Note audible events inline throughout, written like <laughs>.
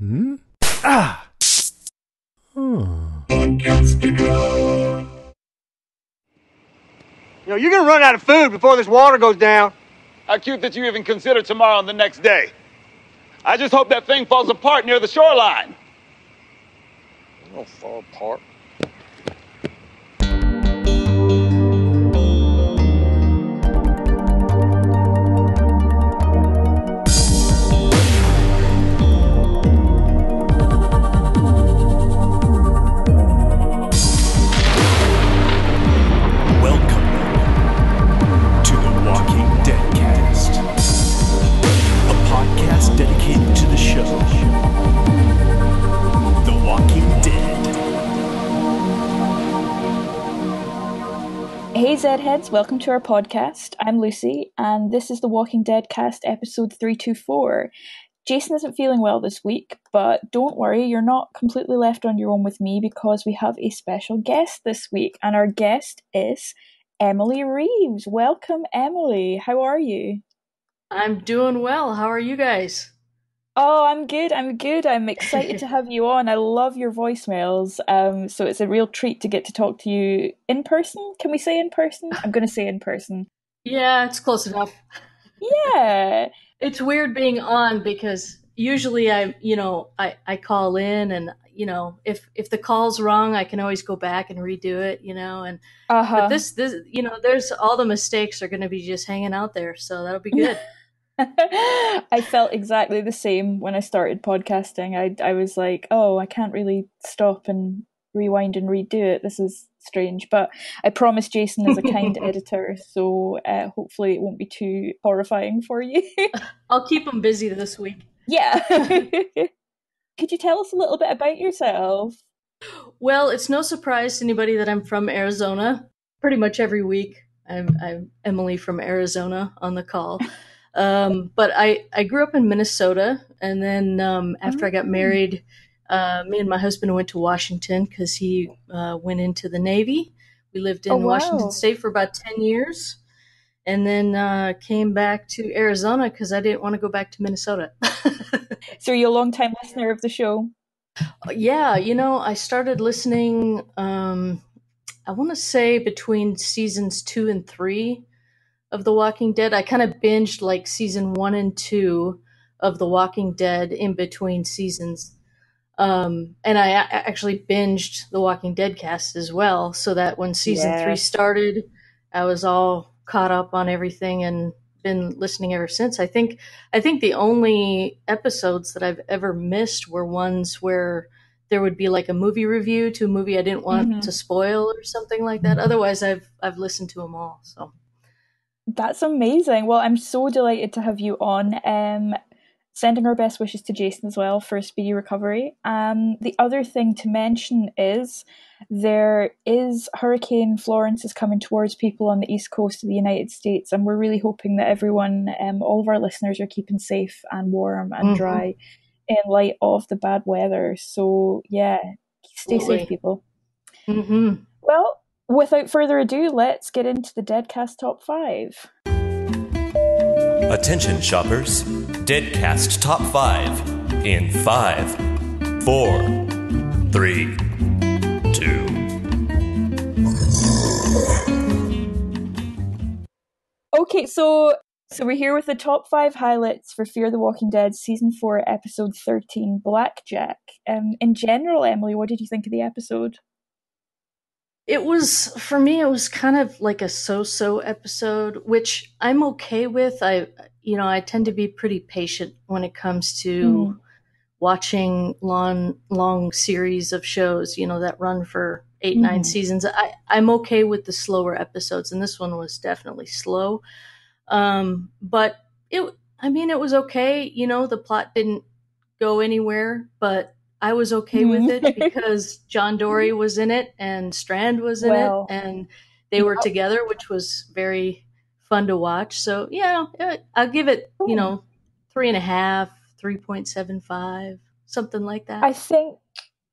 Hmm? Ah! Oh. You know, you're gonna run out of food before this water goes down. How cute that you even consider tomorrow and the next day. I just hope that thing falls apart near the shoreline. It'll fall apart. Welcome to our podcast. I'm Lucy, and this is the Walking Dead cast episode 324. Jason isn't feeling well this week, but don't worry, you're not completely left on your own with me because we have a special guest this week, and our guest is Emily Reeves. Welcome, Emily. How are you? I'm doing well. How are you guys? Oh, I'm good. I'm good. I'm excited to have you on. I love your voicemails. Um, so it's a real treat to get to talk to you in person. Can we say in person? I'm going to say in person. Yeah, it's close enough. Yeah. It's weird being on because usually I, you know, I, I call in and you know, if if the call's wrong, I can always go back and redo it, you know, and Uh-huh. but this this you know, there's all the mistakes are going to be just hanging out there, so that'll be good. <laughs> <laughs> I felt exactly the same when I started podcasting. I I was like, oh, I can't really stop and rewind and redo it. This is strange, but I promise Jason is a kind <laughs> editor, so uh, hopefully it won't be too horrifying for you. <laughs> I'll keep them busy this week. yeah. Could you tell us a little bit about yourself? Well, it's no surprise to anybody that I'm from Arizona. Pretty much every week, I'm, I'm Emily from Arizona on the call. Um, but I, I grew up in Minnesota, and then um, after I got Mm. married, uh, me and my husband went to Washington because he uh, went into the Navy. We lived in Oh, wow. Washington State for about 10 years, and then uh, came back to Arizona because I didn't want to go back to Minnesota. <laughs> So you're a long time listener of the show. Yeah, you know, I started listening, um, I want to say between seasons two and three of The Walking Dead. I kind of binged like season one and two of The Walking Dead in between seasons. Um, and I a- actually binged The Walking Dead cast as well, so that when season three started, I was all caught up on everything and been listening ever since. I think I think the only episodes that I've ever missed were ones where there would be like a movie review to a movie I didn't want Mhm. to spoil or something like that. Otherwise, I've I've listened to them all. So That's amazing. Well, I'm so delighted to have you on. Um, sending our best wishes to Jason as well for a speedy recovery. Um, the other thing to mention is there is Hurricane Florence is coming towards people on the east coast of the United States, and we're really hoping that everyone, um, all of our listeners, are keeping safe and warm and Mhm. dry in light of the bad weather. So yeah, stay Absolutely. safe, people. hmm Well, without further ado, let's get into the Deadcast top five. Attention, shoppers. Deadcast Top 5 in 5, 4, 3, 2. Okay, so so we're here with the top five highlights for Fear the Walking Dead season four, episode thirteen, Blackjack. Um, in general, Emily, what did you think of the episode? It was for me. It was kind of like a so-so episode, which I'm okay with. I, you know, I tend to be pretty patient when it comes to Mhm. watching long, long series of shows. You know, that run for 8 nine Mhm. seasons. I, I'm okay with the slower episodes, and this one was definitely slow. Um, but it, I mean, it was okay. You know, the plot didn't go anywhere, but I was okay with it mm-hmm. <laughs> because John Dorie was in it and Strand was in Well, it, and they were together, which was very fun to watch. So yeah, it- uh, I'll give it, you know, three and a half, three point seven five, something like that. I think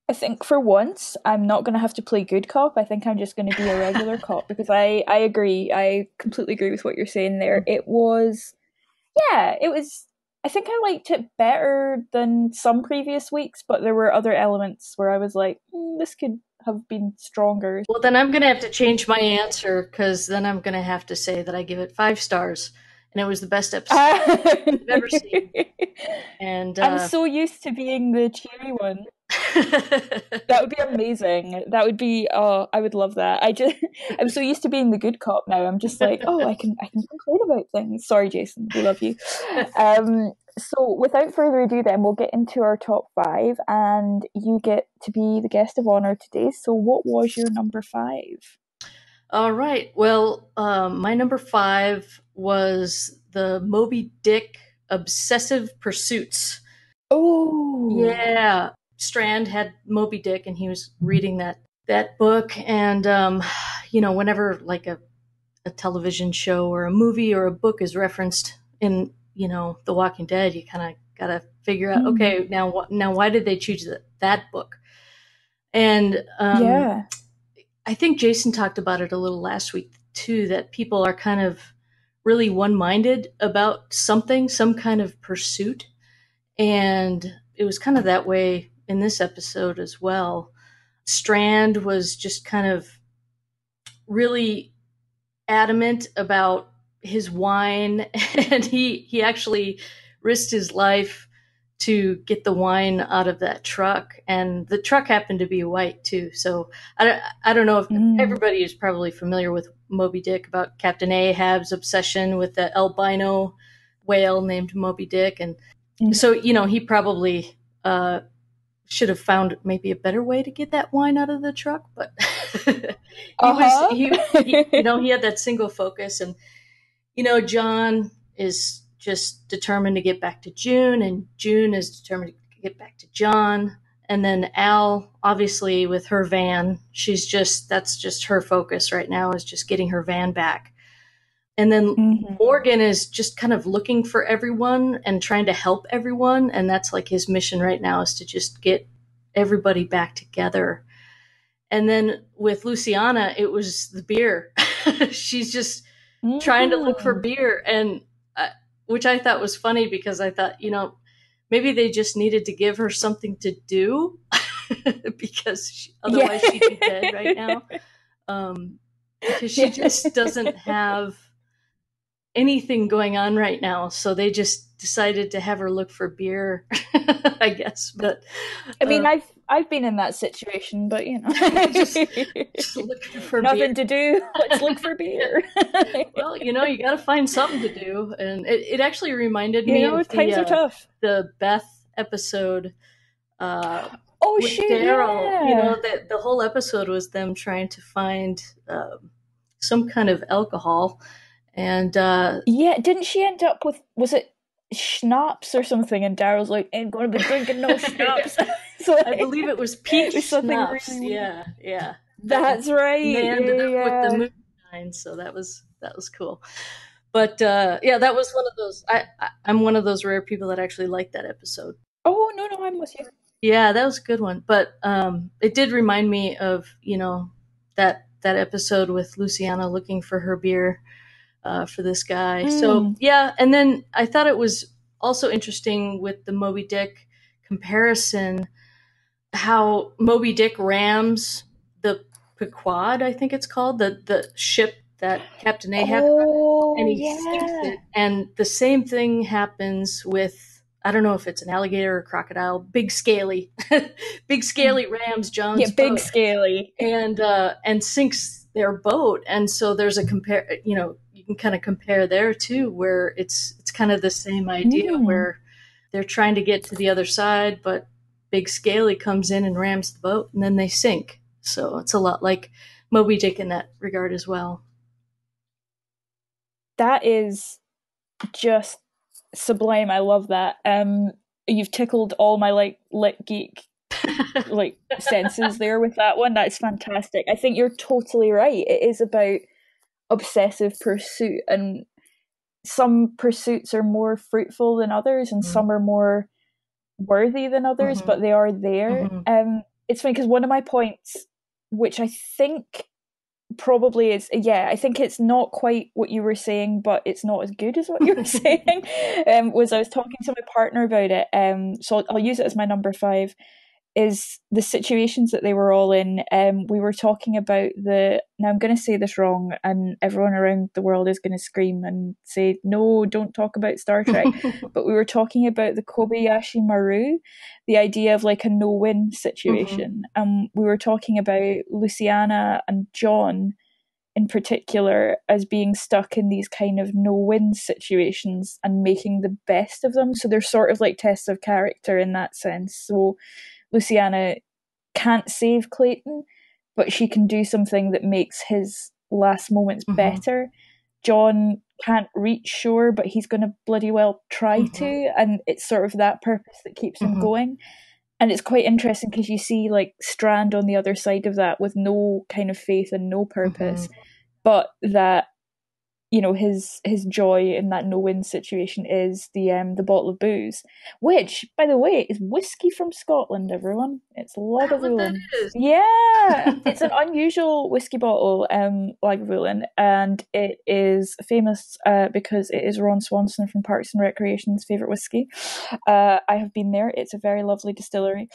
I think for once I'm not going to have to play good cop. I think I'm just going to be a regular <laughs> cop because I I agree. I completely agree with what you're saying there. Mm. It was yeah, it was I think I liked it better than some previous weeks, but there were other elements where I was like, mm, this could have been stronger. Well, then I'm going to have to change my answer because then I'm going to have to say that I give it five stars, and it was the best episode <laughs> I've ever seen. And uh, I'm so used to being the cheery one. That would be amazing. That would be oh, I would love that. I just <laughs> I'm so used to being the good cop now. I'm just like, oh, I can I can complain about things. Sorry, Jason, we love you. <laughs> Um, so without further ado, then we'll get into our top five, and you get to be the guest of honor today. So, what was your number five? All right. Well, um, my number five was the Moby Dick Obsessive Pursuits. Oh, Yeah, Strand had Moby Dick, and he was reading that that book. And um, you know, whenever like a a television show or a movie or a book is referenced in you know The Walking Dead, you kind of got to figure out, Mhm. okay, now what? Now why did they choose that, that book? And um, yeah. I think Jason talked about it a little last week too. That people are kind of really one-minded about something, some kind of pursuit, and it was kind of that way in this episode as well. Strand was just kind of really adamant about his wine, <laughs> and he he actually risked his life to get the wine out of that truck, and the truck happened to be white too. So I don't, I don't know if Mm. everybody is probably familiar with Moby Dick about Captain Ahab's obsession with the albino whale named Moby Dick, and Mhm. so you know he probably uh, should have found maybe a better way to get that wine out of the truck, but <laughs> he Uh-huh. was he, he you know he had that single focus, and you know John is just determined to get back to June, and June is determined to get back to John. And then Al, obviously, with her van, she's just that's just her focus right now is just getting her van back. And then Mhm. Morgan is just kind of looking for everyone and trying to help everyone. And that's like his mission right now is to just get everybody back together. And then with Luciana, it was the beer. <laughs> She's just trying to look for Mm. beer. And uh, which I thought was funny because I thought, you know, maybe they just needed to give her something to do <laughs> because she, otherwise she'd be dead right now. Um, <laughs> because she Yeah. just doesn't have anything going on right now. So they just decided to have her look for beer, <laughs> I guess. But I mean, uh, I've I've been in that situation, but you know, <laughs> Just- <laughs> just for nothing beer. to do. Let's look for beer. Well, you know, you got to find something to do, and it, it actually reminded you me know, of times the, are uh, tough. the Beth episode uh, Oh with shit! Daryl. yeah. You know, that the whole episode was them trying to find um, some kind of alcohol, and uh, Yeah, didn't she end up with was it schnapps or something? And Daryl's like, "Ain't gonna be drinking no <laughs> schnapps." <laughs> so I believe it was <laughs> peach something schnapps. really yeah, yeah. that's right. And they Yeah, ended up yeah. with the moonshine, so that was that was cool. But uh, yeah, that was one of those. I, I I'm one of those rare people that actually liked that episode. Oh no, no, I'm with you. Yeah, that was a good one. But um, it did remind me of you know that that episode with Luciana looking for her beer uh, for this guy. So Mm. yeah, and then I thought it was also interesting with the Moby Dick comparison, how Moby Dick rams the Pequod, I think it's called the the ship that Captain Ahab oh, and he yeah. sinks it. And the same thing happens with I don't know if it's an alligator or crocodile, big scaly, <laughs> big scaly rams John's Yeah, big boat, scaly. and uh, and sinks their boat. And so there's a compare, you know, can kind of compare there too, where it's it's kind of the same idea Mm. where they're trying to get to the other side, but big scaly comes in and rams the boat, and then they sink. So it's a lot like Moby Dick in that regard as well. That is just sublime. I love that. Um, you've tickled all my like lit geek <laughs> like senses there with that one. That's fantastic. I think you're totally right. It is about obsessive pursuit, and some pursuits are more fruitful than others, and Mhm. some are more worthy than others. Mhm. But they are there. Mhm. Um, it's funny because one of my points, which I think probably is yeah i think it's not quite what you were saying but it's not as good as what you were <laughs> saying um was i was talking to my partner about it um so I'll, I'll use it as my number five is the situations that they were all in. Um, we were talking about the. Now I'm going to say this wrong, and everyone around the world is going to scream and say, "No, don't talk about Star Trek." <laughs> but we were talking about the Kobayashi Maru, the idea of like a no-win situation, and mm-hmm. um, we were talking about Luciana and John in particular as being stuck in these kind of no win situations and making the best of them. So they're sort of like tests of character in that sense. So Luciana can't save Clayton, but she can do something that makes his last moments mm-hmm. better. John can't reach shore, but he's going to bloody well try mm-hmm. to, and it's sort of that purpose that keeps mm-hmm. him going. And it's quite interesting because you see like Strand on the other side of that with no kind of faith and no purpose, mm-hmm. but that you know his his joy in that no win situation is the um the bottle of booze, which by the way is whiskey from Scotland. Everyone, it's Lagavulin. Yeah, <laughs> it's an unusual whiskey bottle, um, Lagavulin, and it is famous uh, because it is Ron Swanson from Parks and Recreation's favorite whiskey. Uh, I have been there. It's a very lovely distillery,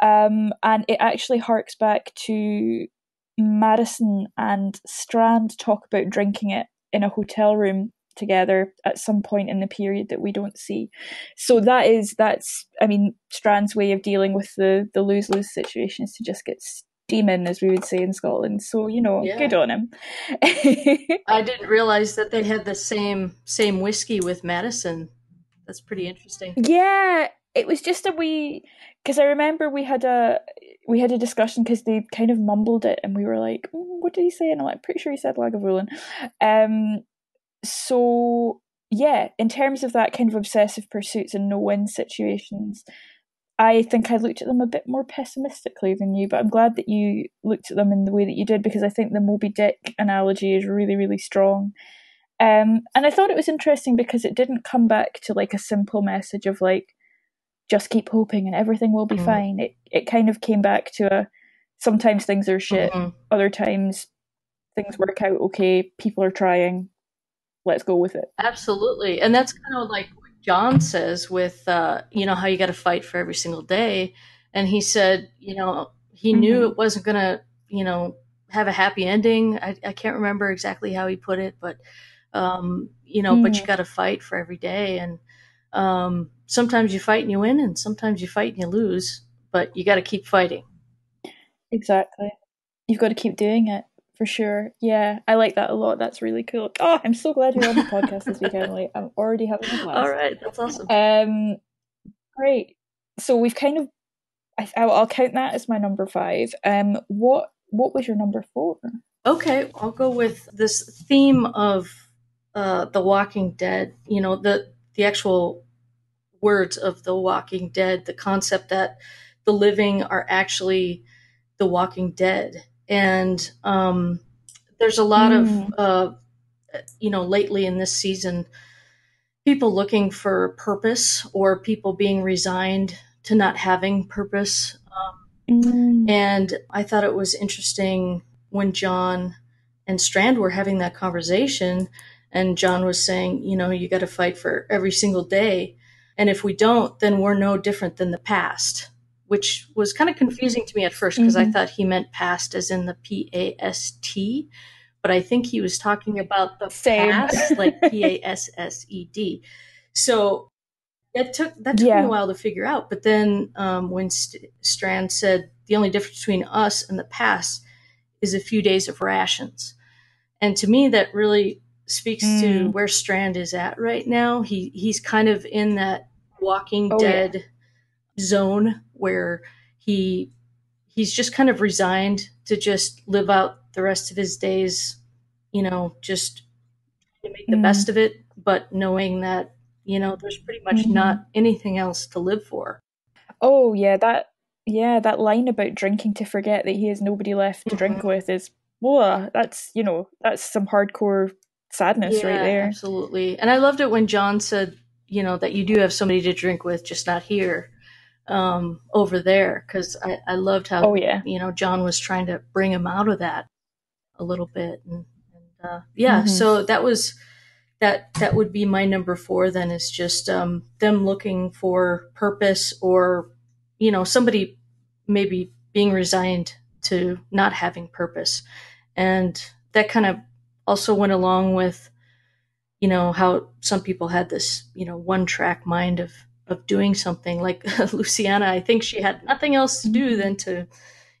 um, and it actually harks back to Madison and Strand talk about drinking it in a hotel room together at some point in the period that we don't see. So that is that's I mean Strand's way of dealing with the the lose lose situation is to just get steaming as we would say in Scotland. So you know, yeah. good on him. <laughs> I didn't realize that they had the same same whiskey with Madison. That's pretty interesting. Yeah, it was just a wee because I remember we had a we had a discussion because they kind of mumbled it and we were like, mm, what did he say? And I'm like, pretty sure he said Lagavulin. Um, so yeah, in terms of that kind of obsessive pursuits and no win situations, I think I looked at them a bit more pessimistically than you, but I'm glad that you looked at them in the way that you did because I think the Moby Dick analogy is really, really strong. Um, and I thought it was interesting because it didn't come back to like a simple message of like, just keep hoping and everything will be mm. fine. It it kind of came back to a sometimes things are shit, mm-hmm. other times things work out okay, people are trying, let's go with it. Absolutely. And that's kind of like what John says with uh, you know, how you gotta fight for every single day. And he said, you know, he mm-hmm. knew it wasn't gonna, you know, have a happy ending. I, I can't remember exactly how he put it, but um, you know, mm-hmm. but you gotta fight for every day and um, sometimes you fight and you win, and sometimes you fight and you lose, but you got to keep fighting. Exactly. You've got to keep doing it for sure. Yeah, I like that a lot. That's really cool. Oh, I'm so glad you're on the podcast this week, Emily. I'm already having a blast. All right, that's awesome. Um, great. So we've kind of, I, I'll count that as my number five. Um, what what was your number four? Okay, I'll go with this theme of uh, The Walking Dead. You know, the the actual words of The Walking Dead, the concept that the living are actually the Walking Dead. And um, there's a lot mm. of, uh, you know, lately in this season, people looking for purpose or people being resigned to not having purpose. Um, mm. And I thought it was interesting when John and Strand were having that conversation and John was saying, you know, you got to fight for every single day. And if we don't, then we're no different than the past, which was kind of confusing to me at first because mm-hmm. I thought he meant past as in the P A S T. But I think he was talking about the Same. past, like <laughs> P A S S E D. So that took that took yeah. me a while to figure out. But then um, when St- Strand said the only difference between us and the past is a few days of rations, and to me that really speaks mm. to where Strand is at right now. He he's kind of in that Walking oh, Dead yeah. zone where he he's just kind of resigned to just live out the rest of his days, you know, just to make the mm. best of it, but knowing that you know there's pretty much mm. not anything else to live for. Oh yeah, that yeah that line about drinking to forget that he has nobody left to mm-hmm. drink with is whoa, that's you know that's some hardcore sadness yeah, right there. Absolutely. And I loved it when John said, you know, that you do have somebody to drink with, just not here, um, over there. Cause I, I loved how, oh, yeah. you know, John was trying to bring him out of that. a little bit. And, and uh, yeah, Mhm. so that was that that would be my number four. Then is just um, them looking for purpose, or you know, somebody maybe being resigned to not having purpose, and that kind of also went along with you know how some people had this you know one track mind of of doing something like <laughs> luciana i think she had nothing else to do than to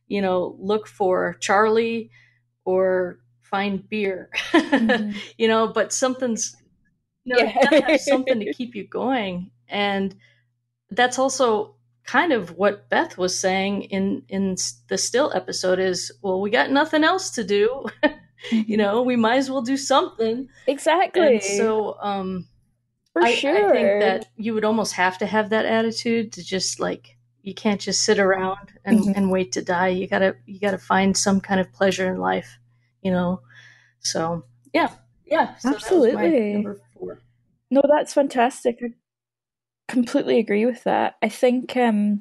you know look for charlie or find beer Mhm. <laughs> you know but something's you know Yeah. have <laughs> something to keep you going and that's also kind of what beth was saying in in the still episode is well we got nothing else to do <laughs> you know we might as well do something exactly. and so um for I, sure. I think that you would almost have to have that attitude to just like you can't just sit around and, Mhm. and wait to die. You gotta you gotta find some kind of pleasure in life, you know. So yeah, yeah, so that was my Absolutely. number four. No, that's fantastic. I completely agree with that. I think um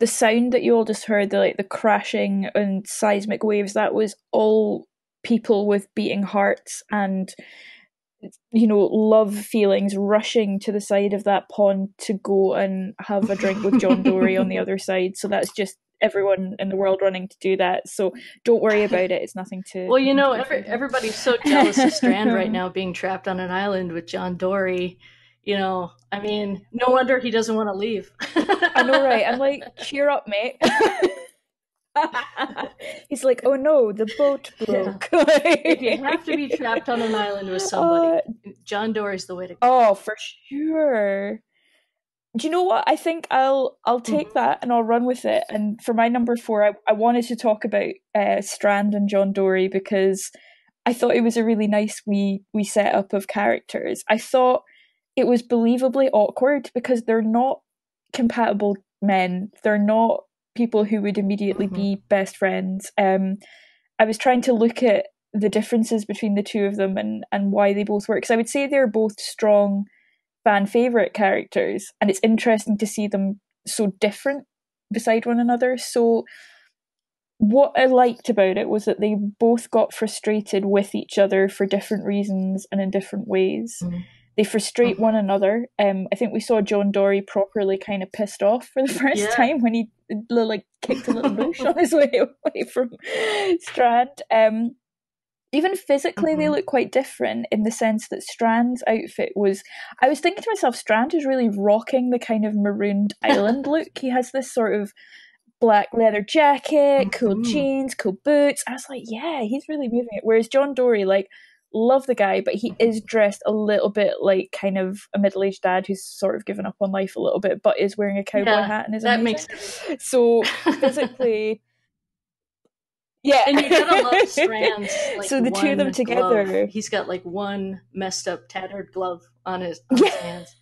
the sound that you all just heard, the like the crashing and seismic waves, that was all people with beating hearts and you know, love feelings rushing to the side of that pond to go and have a drink with John Dorie on the other <laughs> side. So that's just everyone in the world running to do that. So don't worry about it. It's nothing to Well, you know, nothing to be every, everybody's so jealous of Strand <laughs> right now being trapped on an island with John Dorie. You know, I mean, no wonder he doesn't want to leave. I know, right? I'm <laughs> like, cheer up, mate. <laughs> He's like, oh no, the boat <laughs> broke. <laughs> you have to be trapped on an island with somebody. Uh, John Dorie's the way to go. oh, for sure. Do you know what? I think I'll I'll take Mhm. that and I'll run with it. And for my number four, I, I wanted to talk about uh, Strand and John Dorie because I thought it was a really nice wee wee setup of characters. I thought it was believably awkward because they're not compatible men. They're not people who would immediately Mhm. be best friends. Um, I was trying to look at the differences between the two of them and and why they both work. Because I would say they're both strong fan favorite characters, and it's interesting to see them so different beside one another. So what I liked about it was that they both got frustrated with each other for different reasons and in different ways. Mhm. They frustrate Mhm. one another. Um, I think we saw John Dorie properly kind of pissed off for the <laughs> first Yeah. time when he like kicked a little bush on his <laughs> way away from Strand. Um, even physically, they Mhm. look quite different in the sense that Strand's outfit was. I was thinking to myself, Strand is really rocking the kind of marooned <laughs> island look. He has this sort of black leather jacket, cool Mhm. jeans, cool boots. I was like, yeah, he's really moving it. Whereas John Dorie, like, love the guy, but he mm-hmm. is dressed a little bit like kind of a middle aged dad who's sort of given up on life a little bit, but is wearing a cowboy Yeah, hat and is that amazing. makes so <laughs> physically. Yeah, and you gotta love <laughs> Strand's. Like, so the two of them together, glove. He's got like one messed up, tattered glove on his, on his Yeah. hands.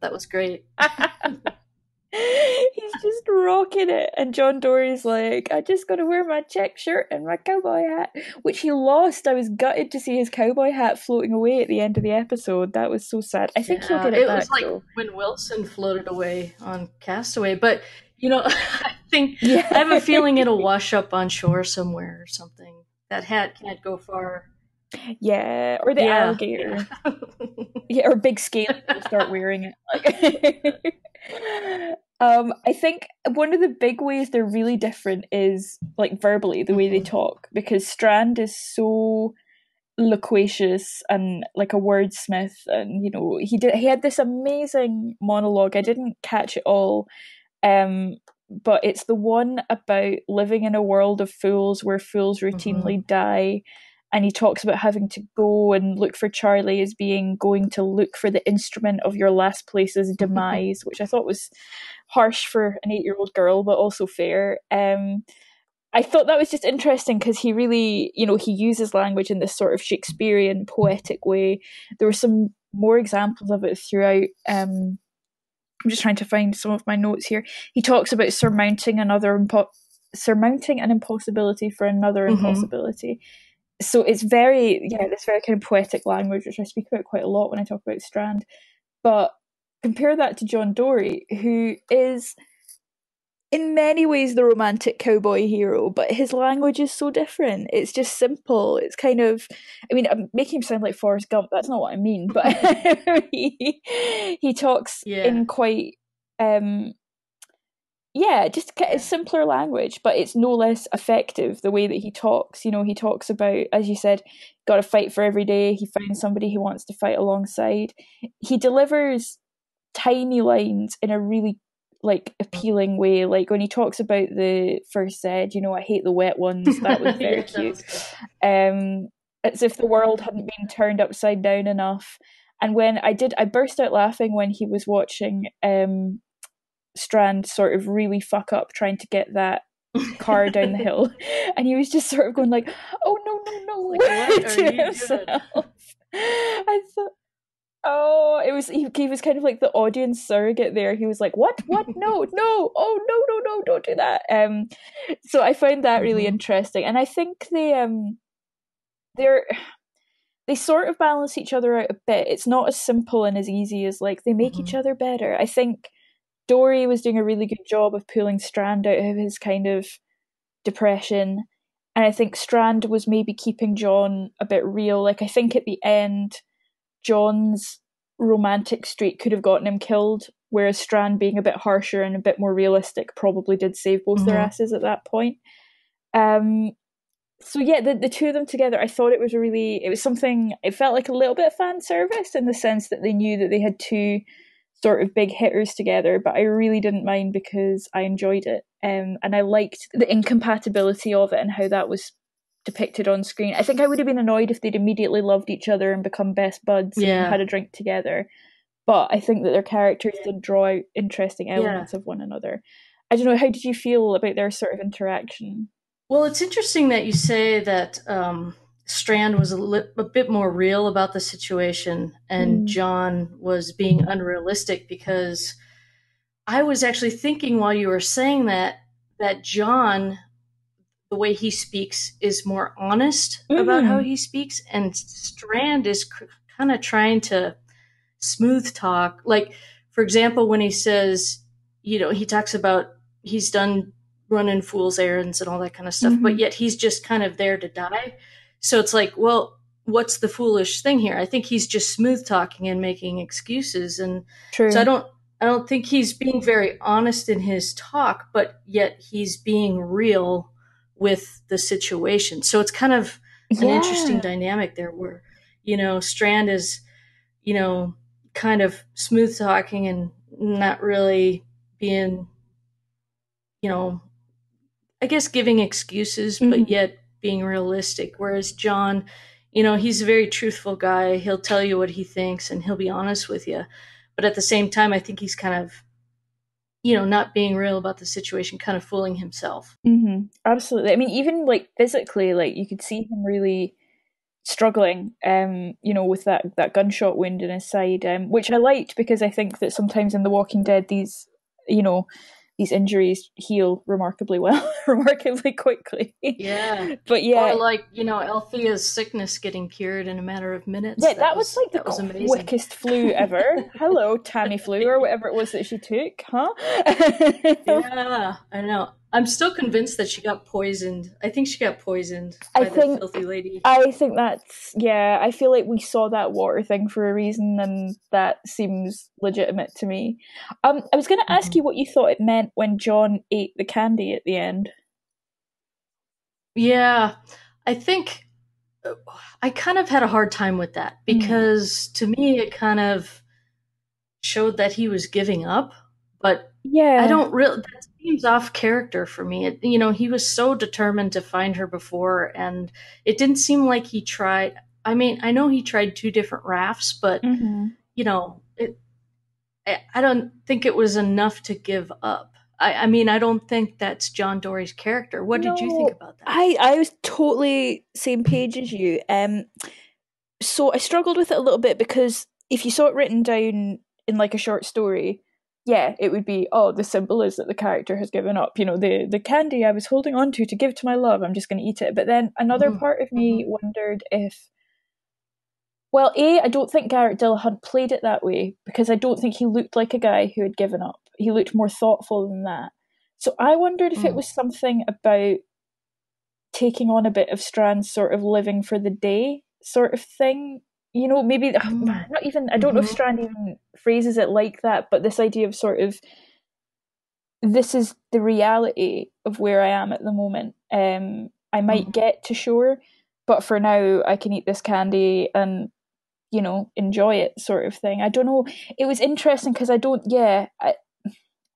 That was great. <laughs> <laughs> He's just rocking it, and John Dorie's like, "I just got to wear my check shirt and my cowboy hat," which he lost. I was gutted to see his cowboy hat floating away at the end of the episode. That was so sad. I think he'll Yeah, get it, it back. was like though. when Wilson floated away on Castaway, but you know, <laughs> I think Yeah, I have a feeling it'll <laughs> wash up on shore somewhere or something. That hat can't go far. Yeah, or the Yeah, alligator. <laughs> yeah. or big scale start wearing it. Like- <laughs> um, I think one of the big ways they're really different is like verbally the way they Mhm. talk because Strand is so loquacious and like a wordsmith and you know he did he had this amazing monologue i didn't catch it all um but it's the one about living in a world of fools where fools routinely die and he talks about having to go and look for Charlie as being going to look for the instrument of your last place's <laughs> demise, which I thought was harsh for an eight year old girl, but also fair. Um, I thought that was just interesting because he really, you know, he uses language in this sort of Shakespearean poetic way. There were some more examples of it throughout. Um, I'm just trying to find some of my notes here. He talks about surmounting another impo- surmounting an impossibility for another Mhm. impossibility. So it's very yeah, this very kind of poetic language, which I speak about quite a lot when I talk about Strand. But compare that to John Dorie, who is in many ways the romantic cowboy hero, but his language is so different. It's just simple. It's kind of, I mean, I'm making him sound like Forrest Gump. That's not what I mean, but <laughs> he, he talks Yeah. in quite, um, yeah, just a simpler language, but it's no less effective the way that he talks. You know, he talks about, as you said, got to fight for every day. He finds somebody he wants to fight alongside. He delivers tiny lines in a really like appealing way. Like when he talks about the first said, you know, I hate the wet ones. <laughs> That was very Yeah, cute. was. Um, as if the world hadn't been turned upside down enough. And when I did, I burst out laughing when he was watching um, Strand sort of really fuck up trying to get that car down the hill, <laughs> <laughs> and he was just sort of going like, "Oh no, no, no!" Like, what are to himself. <laughs> I thought. Oh, it was he, he was kind of like the audience surrogate there. He was like, "What? What? No, no! Oh, no, no, no! Don't do that!" Um, so I found that really Mhm. interesting, and I think they um, they're they sort of balance each other out a bit. It's not as simple and as easy as like they make each Mhm. other better. I think Dorie was doing a really good job of pulling Strand out of his kind of depression. And I think Strand was maybe keeping John a bit real. Like I think at the end, John's romantic streak could have gotten him killed, whereas Strand being a bit harsher and a bit more realistic probably did save both their Mhm. asses at that point. Um so yeah, the the two of them together, I thought it was a really it was something it felt like a little bit of fan service in the sense that they knew that they had two sort of big hitters together, but I really didn't mind because I enjoyed it. Um, and I liked the incompatibility of it and how that was depicted on screen. I think I would have been annoyed if they'd immediately loved each other and become best buds Yeah. and had a drink together. But I think that their characters did draw out interesting elements of one another. I don't know, how did you feel about their sort of interaction? Well, it's interesting that you say that um, Strand was a, li- a bit more real about the situation and Mm. John was being unrealistic because I was actually thinking while you were saying that that John, the way he speaks, is more honest about Mhm. how he speaks, and Strand is c- kind of trying to smooth talk. Like, for example, when he says, you know, he talks about he's done running fool's errands and all that kind of stuff, but Mhm. yet he's just kind of there to die. So it's like, well, what's the foolish thing here? I think he's just smooth talking and making excuses, and True. so I don't, I don't think he's being very honest in his talk, but yet he's being real with the situation. So it's kind of an interesting dynamic there where you know strand is you know kind of smooth talking and not really being you know i guess giving excuses Mhm. but yet being realistic whereas john you know he's a very truthful guy he'll tell you what he thinks and he'll be honest with you but at the same time i think he's kind of you know not being real about the situation kind of fooling himself hmm Absolutely. I mean, even like physically, like you could see him really struggling. Um, you know, with that that gunshot wound in his side, um, which I liked because I think that sometimes in The Walking Dead, these, you know, these injuries heal remarkably well, <laughs> remarkably quickly. yeah But yeah, Or like you know Althea's sickness getting cured in a matter of minutes. yeah, that, was, like the that was amazing. quickest flu ever. <laughs> Hello, Tamiflu or whatever it was that she took, huh? Yeah, I know. I'm still convinced that she got poisoned. I think she got poisoned I by the think- filthy lady. I think that's yeah. I feel like we saw that water thing for a reason, and that seems legitimate to me. Um, I was going to ask Mhm. you what you thought it meant when John ate the candy at the end. Yeah, I think I kind of had a hard time with that Mm. because to me it kind of showed that he was giving up, but Yeah, I don't really. Seems off character for me. It, you know, he was so determined to find her before, and it didn't seem like he tried. I mean, I know he tried two different rafts, but hmm you know, it. I, I don't think it was enough to give up. I, I mean, I don't think that's John Dorie's character. What did you think about that? I I was totally same page as you. Um, so I struggled with it a little bit because if you saw it written down in like a short story, yeah, it would be oh the symbol is that the character has given up. You know the the candy I was holding on to to give to my love. I'm just going to eat it. But then another Mhm, part of me wondered if. Well, A, I don't think Garrett Dillahunt played it that way because I don't think he looked like a guy who had given up. He looked more thoughtful than that. So I wondered if it Mm. was something about taking on a bit of Strand's sort of living for the day sort of thing. You know, maybe <sighs> Mm. not even. I don't know if Mhm. Strand even phrases it like that, but this idea of sort of this is the reality of where I am at the moment. Um, I might Mhm. get to shore, but for now I can eat this candy and you know enjoy it, sort of thing. I don't know. It was interesting because I don't. Yeah, I,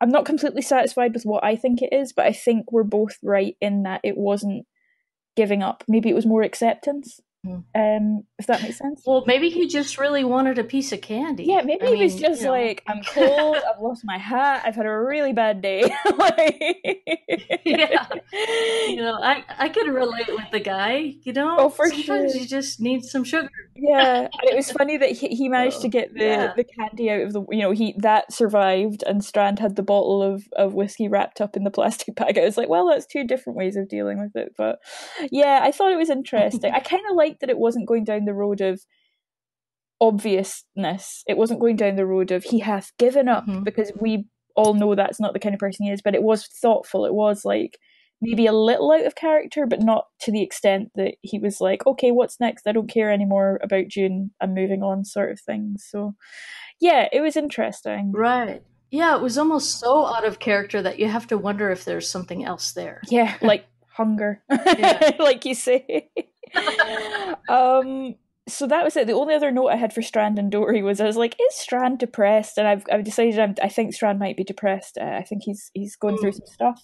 I'm not completely satisfied with what I think it is, but I think we're both right in that it wasn't giving up. Maybe it was more acceptance. Mm. Um, if that makes sense. Well, maybe he just really wanted a piece of candy. Yeah, maybe I he was just you know. like, I'm cold, I've lost my hat, I've had a really bad day. <laughs> like, Yeah. you know, I I could relate with the guy. You know, Oh, for sometimes sure. you just need some sugar. yeah, and it was funny that he, he managed to Oh, get the, yeah. the candy out of the you know he that survived and Strand had the bottle of of whiskey wrapped up in the plastic bag. I was like, well, that's two different ways of dealing with it, but yeah, I thought it was interesting. I kind of liked that it wasn't going down the road of obviousness. It wasn't going down the road of he hath given up Mhm. because we all know that's not the kind of person he is. But it was thoughtful. It was like maybe a little out of character, but not to the extent that he was like, okay, what's next? I don't care anymore about June. I'm moving on, sort of thing. So, yeah, it was interesting. Right. Yeah, it was almost so out of character that you have to wonder if there's something else there. Yeah, <laughs> like hunger, Yeah. <laughs> like you say. <laughs> um. So that was it. The only other note I had for Strand and Dorie was I was like, "Is Strand depressed?" And I've I've decided I'm, I think Strand might be depressed. Uh, I think he's he's going through some stuff,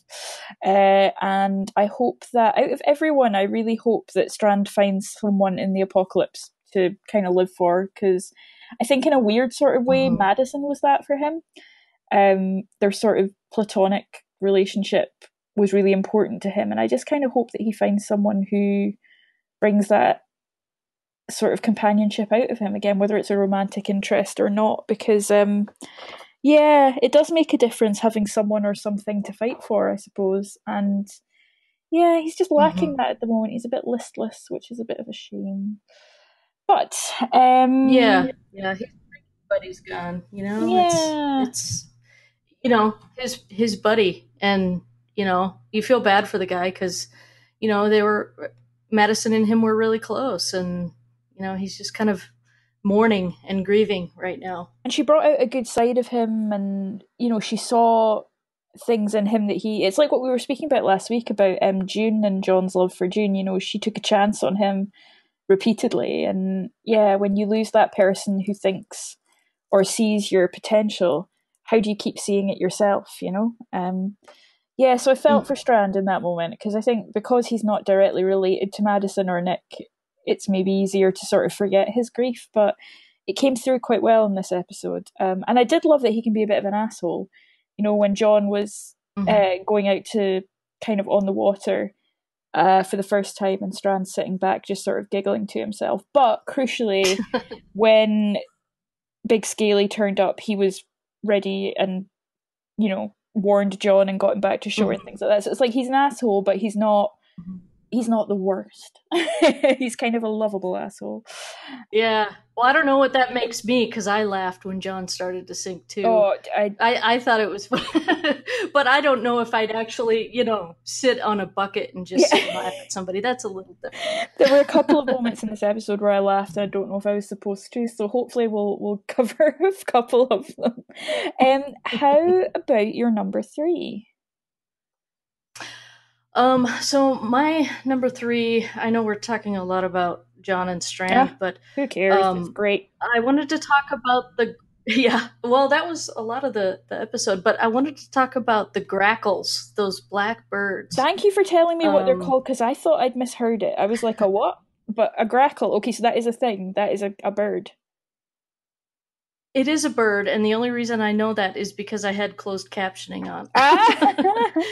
uh, and I hope that out of everyone, I really hope that Strand finds someone in the apocalypse to kind of live for. Because I think in a weird sort of way, Mhm. Madison was that for him. Um, their sort of platonic relationship was really important to him, and I just kind of hope that he finds someone who brings that sort of companionship out of him again, whether it's a romantic interest or not, because um yeah, it does make a difference having someone or something to fight for, I suppose. And yeah, he's just lacking that at the moment. He's a bit listless, which is a bit of a shame. But um Yeah, yeah. His buddy's gone. You know, Yeah. it's it's you know his his buddy, and you know you feel bad for the guy because you know they were Madison and him were really close, and you know he's just kind of mourning and grieving right now. and she brought out a good side of him and you know she saw things in him that he it's like what we were speaking about last week about um June and John's love for June you know she took a chance on him repeatedly and yeah when you lose that person who thinks or sees your potential how do you keep seeing it yourself you know um yeah so I felt Mm. for Strand in that moment because I think because he's not directly related to Madison or Nick it's maybe easier to sort of forget his grief but it came through quite well in this episode. Um, and I did love that he can be a bit of an asshole. You know, when John was Mhm. uh, going out to kind of on the water uh, for the first time and Strand sitting back just sort of giggling to himself. But crucially, <laughs> when Big Scaly turned up, he was ready and, you know, warned John and got him back to shore and mm. things like that. So it's like he's an asshole, but he's not. Mm-hmm. He's not the worst. <laughs> he's kind of a lovable asshole. Yeah. Well, I don't know what that makes me because I laughed when John started to sing too. Oh, I I, I thought it was fun, <laughs> but I don't know if I'd actually, you know, sit on a bucket and just Yeah. laugh at somebody. That's a little different. there were a couple of <laughs> moments in this episode where I laughed. I don't know if I was supposed to, so hopefully we'll we'll cover a couple of them. Um, how about your number three? Um, so my number three, I know we're talking a lot about John and Strand, Yeah. but Who cares? it's Um, great. I wanted to talk about the <laughs> yeah. Well, that was a lot of the the episode, but I wanted to talk about the grackles, those black birds. Thank you for telling me what they're um, called because I thought I'd misheard it. I was like, a what? But a grackle. Okay, so that is a thing. That is a, a bird. It is a bird, and the only reason I know that is because I had closed captioning on. Ah!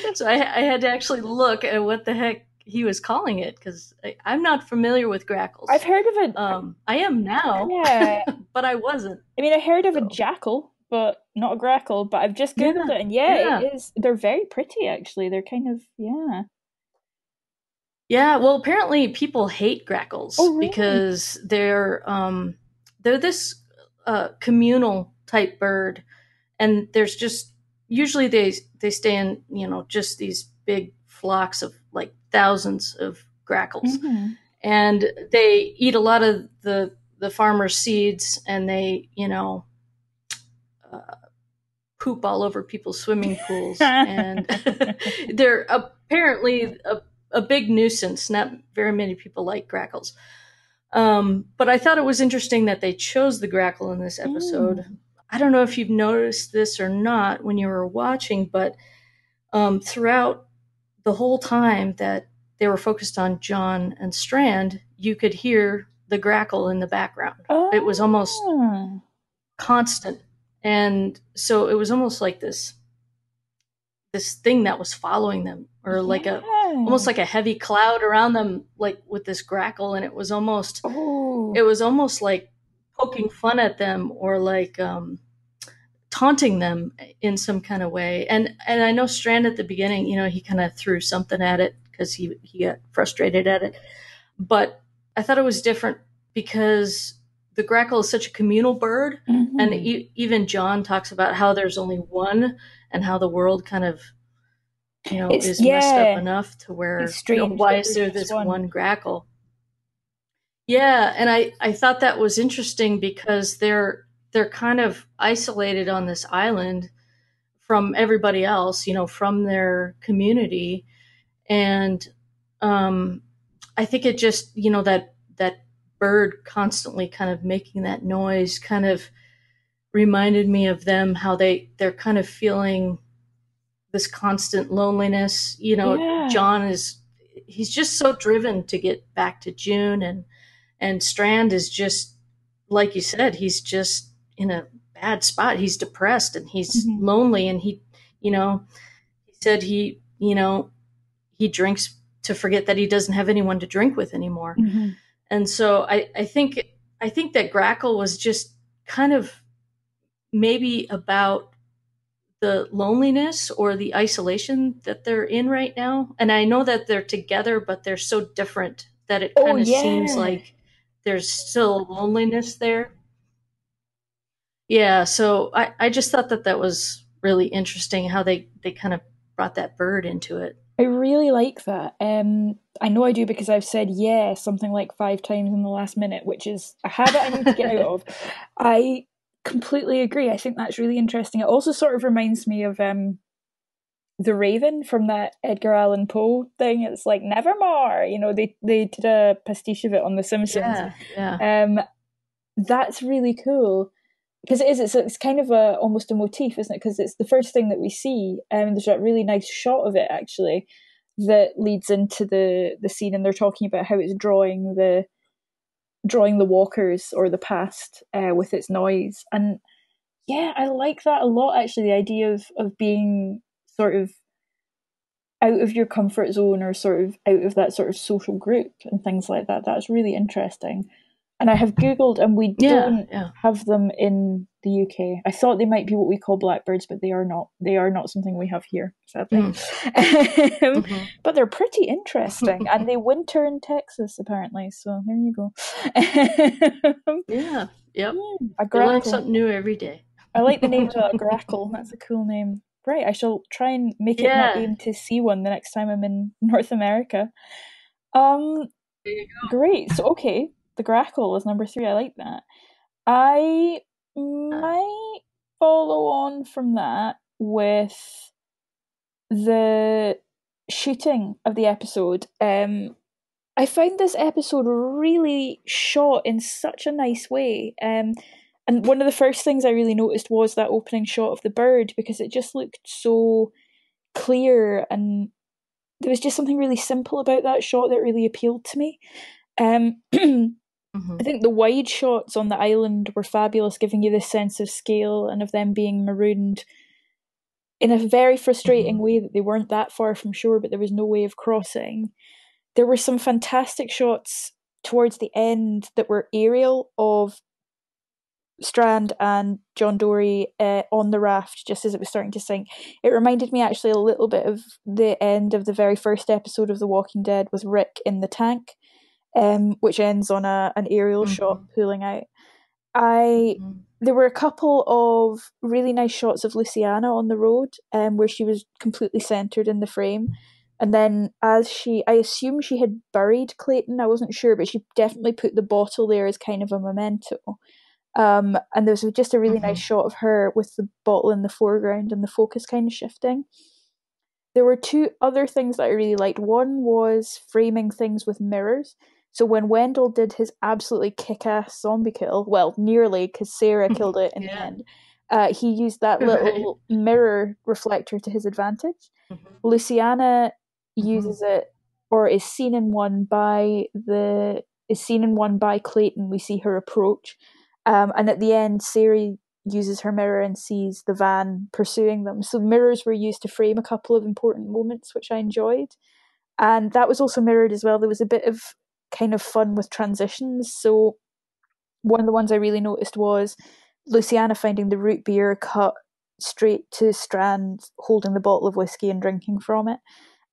<laughs> so I, I had to actually look at what the heck he was calling it because I'm not familiar with grackles. I've heard of it. um, I am now, yeah. <laughs> but I wasn't. I mean, I heard of a jackal, but not a grackle. But I've just googled Yeah, it, and yeah, yeah. it is. They're very pretty, actually. They're kind of yeah. Yeah, well, apparently people hate grackles Oh, really? because they're um, they're this uh, communal type bird, and there's just usually they they stay in you know just these big flocks of like thousands of grackles, Mhm. and they eat a lot of the the farmer's seeds, and they you know uh, poop all over people's swimming pools, and <laughs> they're apparently a, a big nuisance. Not very many people like grackles. Um, but I thought it was interesting that they chose the grackle in this episode. I don't know if you've noticed this or not when you were watching, but um, throughout the whole time that they were focused on John and Strand, you could hear the grackle in the background. It was almost Ah. constant, and so it was almost like this this thing that was following them, or like a Yeah. Almost like a heavy cloud around them, like with this grackle, and it was almost oh it was almost like poking fun at them or like um, taunting them in some kind of way. And and I know Strand at the beginning, you know, he kind of threw something at it because he he got frustrated at it. But I thought it was different because the grackle is such a communal bird, Mhm. and e- even John talks about how there's only one and how the world kind of you know It's- is messed up enough to where you know, why is there this one. one grackle? Yeah, and I I thought that was interesting because they're they're kind of isolated on this island from everybody else, you know, from their community, and um, I think it just you know that that bird constantly kind of making that noise kind of reminded me of them how they they're kind of feeling this constant loneliness you know Yeah. john is he's just so driven to get back to june and and strand is just like you said he's just in a bad spot he's depressed and he's Mhm. lonely and he you know he said he you know he drinks to forget that he doesn't have anyone to drink with anymore Mhm. and so I, I think I think that Grackle was just kind of maybe about the loneliness or the isolation that they're in right now. And I know that they're together, but they're so different that it Oh, kind of seems yeah. like there's still loneliness there. Yeah, so I, I just thought that that was really interesting how they, they kind of brought that bird into it. I really like that. Um, I know I do because I've said yeah something like five times in the last minute, which is a habit I need to get out of. <laughs> I completely agree. I think that's really interesting. It also sort of reminds me of um, the Raven from that Edgar Allan Poe thing. It's like Nevermore. You know, they they did a pastiche of it on The Simpsons. Yeah, yeah. Um, that's really cool because it is. It's, it's kind of a almost a motif, isn't it? Because it's the first thing that we see. Um, there's that really nice shot of it actually that leads into the the scene, and they're talking about how it's drawing the drawing the walkers or the past uh, with its noise. And yeah, I like that a lot. Actually, the idea of of being sort of out of your comfort zone or sort of out of that sort of social group and things like that. That's really interesting. And I have Googled and we Yeah, don't yeah. have them in the UK. I thought they might be what we call blackbirds, but they are not. They are not something we have here, sadly. <laughs> Um, Mhm. but they're pretty interesting and they winter in Texas apparently. So there you go. <laughs> Yeah, yep. a You learn something new every day. I like the name of that <laughs> grackle. That's a cool name. Right, I shall try and make it my aim to see one the next time I'm in North America. Um, There you great. So okay, the grackle was number three. I like that. I might follow on from that with the shooting of the episode. Um, I found this episode really shot in such a nice way. Um, and one of the first things I really noticed was that opening shot of the bird because it just looked so clear and there was just something really simple about that shot that really appealed to me. Um, <clears throat> Mhm. I think the wide shots on the island were fabulous, giving you this sense of scale and of them being marooned in a very frustrating Mhm. way that they weren't that far from shore, but there was no way of crossing. There were some fantastic shots towards the end that were aerial of Strand and John Dorie uh, on the raft just as it was starting to sink. It reminded me actually a little bit of the end of the very first episode of The Walking Dead with Rick in the tank, um, which ends on a an aerial shot Mhm. pulling out. I Mhm. there were a couple of really nice shots of Luciana on the road, um, where she was completely centered in the frame. And then, as she, I assume she had buried Clayton. I wasn't sure, but she definitely put the bottle there as kind of a memento. Um, and there was just a really Mm-hmm. nice shot of her with the bottle in the foreground and the focus kind of shifting. There were two other things that I really liked. One was framing things with mirrors. So when Wendell did his absolutely kick-ass zombie kill, well, nearly because Sarah <laughs> killed it in the end, uh, he used that <laughs> Right. little mirror reflector to his advantage. Mhm. Luciana Mm-hmm. uses it, or is seen in one by the is seen in one by Clayton. We see her approach, um, and at the end, Sarah uses her mirror and sees the van pursuing them. So mirrors were used to frame a couple of important moments, which I enjoyed, and that was also mirrored as well. There was a bit of kind of fun with transitions. So one of the ones I really noticed was Luciana finding the root beer cut straight to Strand holding the bottle of whiskey and drinking from it.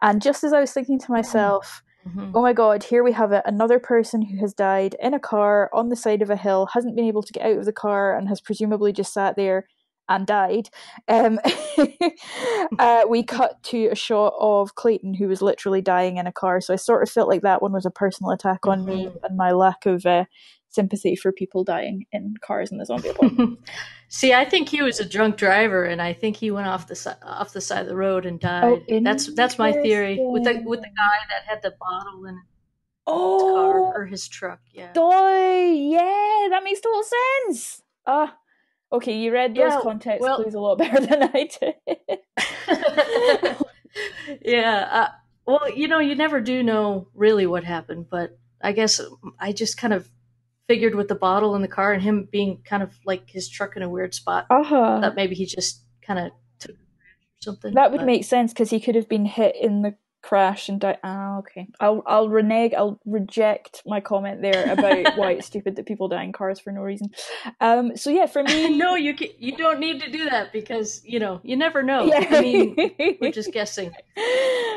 And just as I was thinking to myself, Mhm. oh my god, here we have it another person who has died in a car on the side of a hill, hasn't been able to get out of the car, and has presumably just sat there and died. Um, <laughs> uh, we <laughs> cut to a shot of Clayton who was literally dying in a car. So I sort of felt like that one was a personal attack on me and my lack of uh, sympathy for people dying in cars in the zombie apocalypse. <laughs> See, I think he was a drunk driver, and I think he went off the si- off the side of the road and died. Oh, that's that's my theory with the with the guy that had the bottle in his oh, car or his truck. Yeah. Doy, yeah, that makes total sense. Ah, okay, you read those Yeah, context well- clues a lot <laughs> better than I did. <laughs> yeah. Uh, well, you know, you never do know really what happened, but I guess I just kind of figured with the bottle in the car and him being kind of like his truck in a weird spot Uh huh. that maybe he just kind of took a crash or something. That would but- make sense because he could have been hit in the crash and die. Ah, okay. I'll I'll renege. I'll reject my comment there about <laughs> why it's stupid that people die in cars for no reason. Um. So yeah, for me, <laughs> no, you can, you don't need to do that because you know you never know. Yeah. I mean, <laughs> we're just guessing.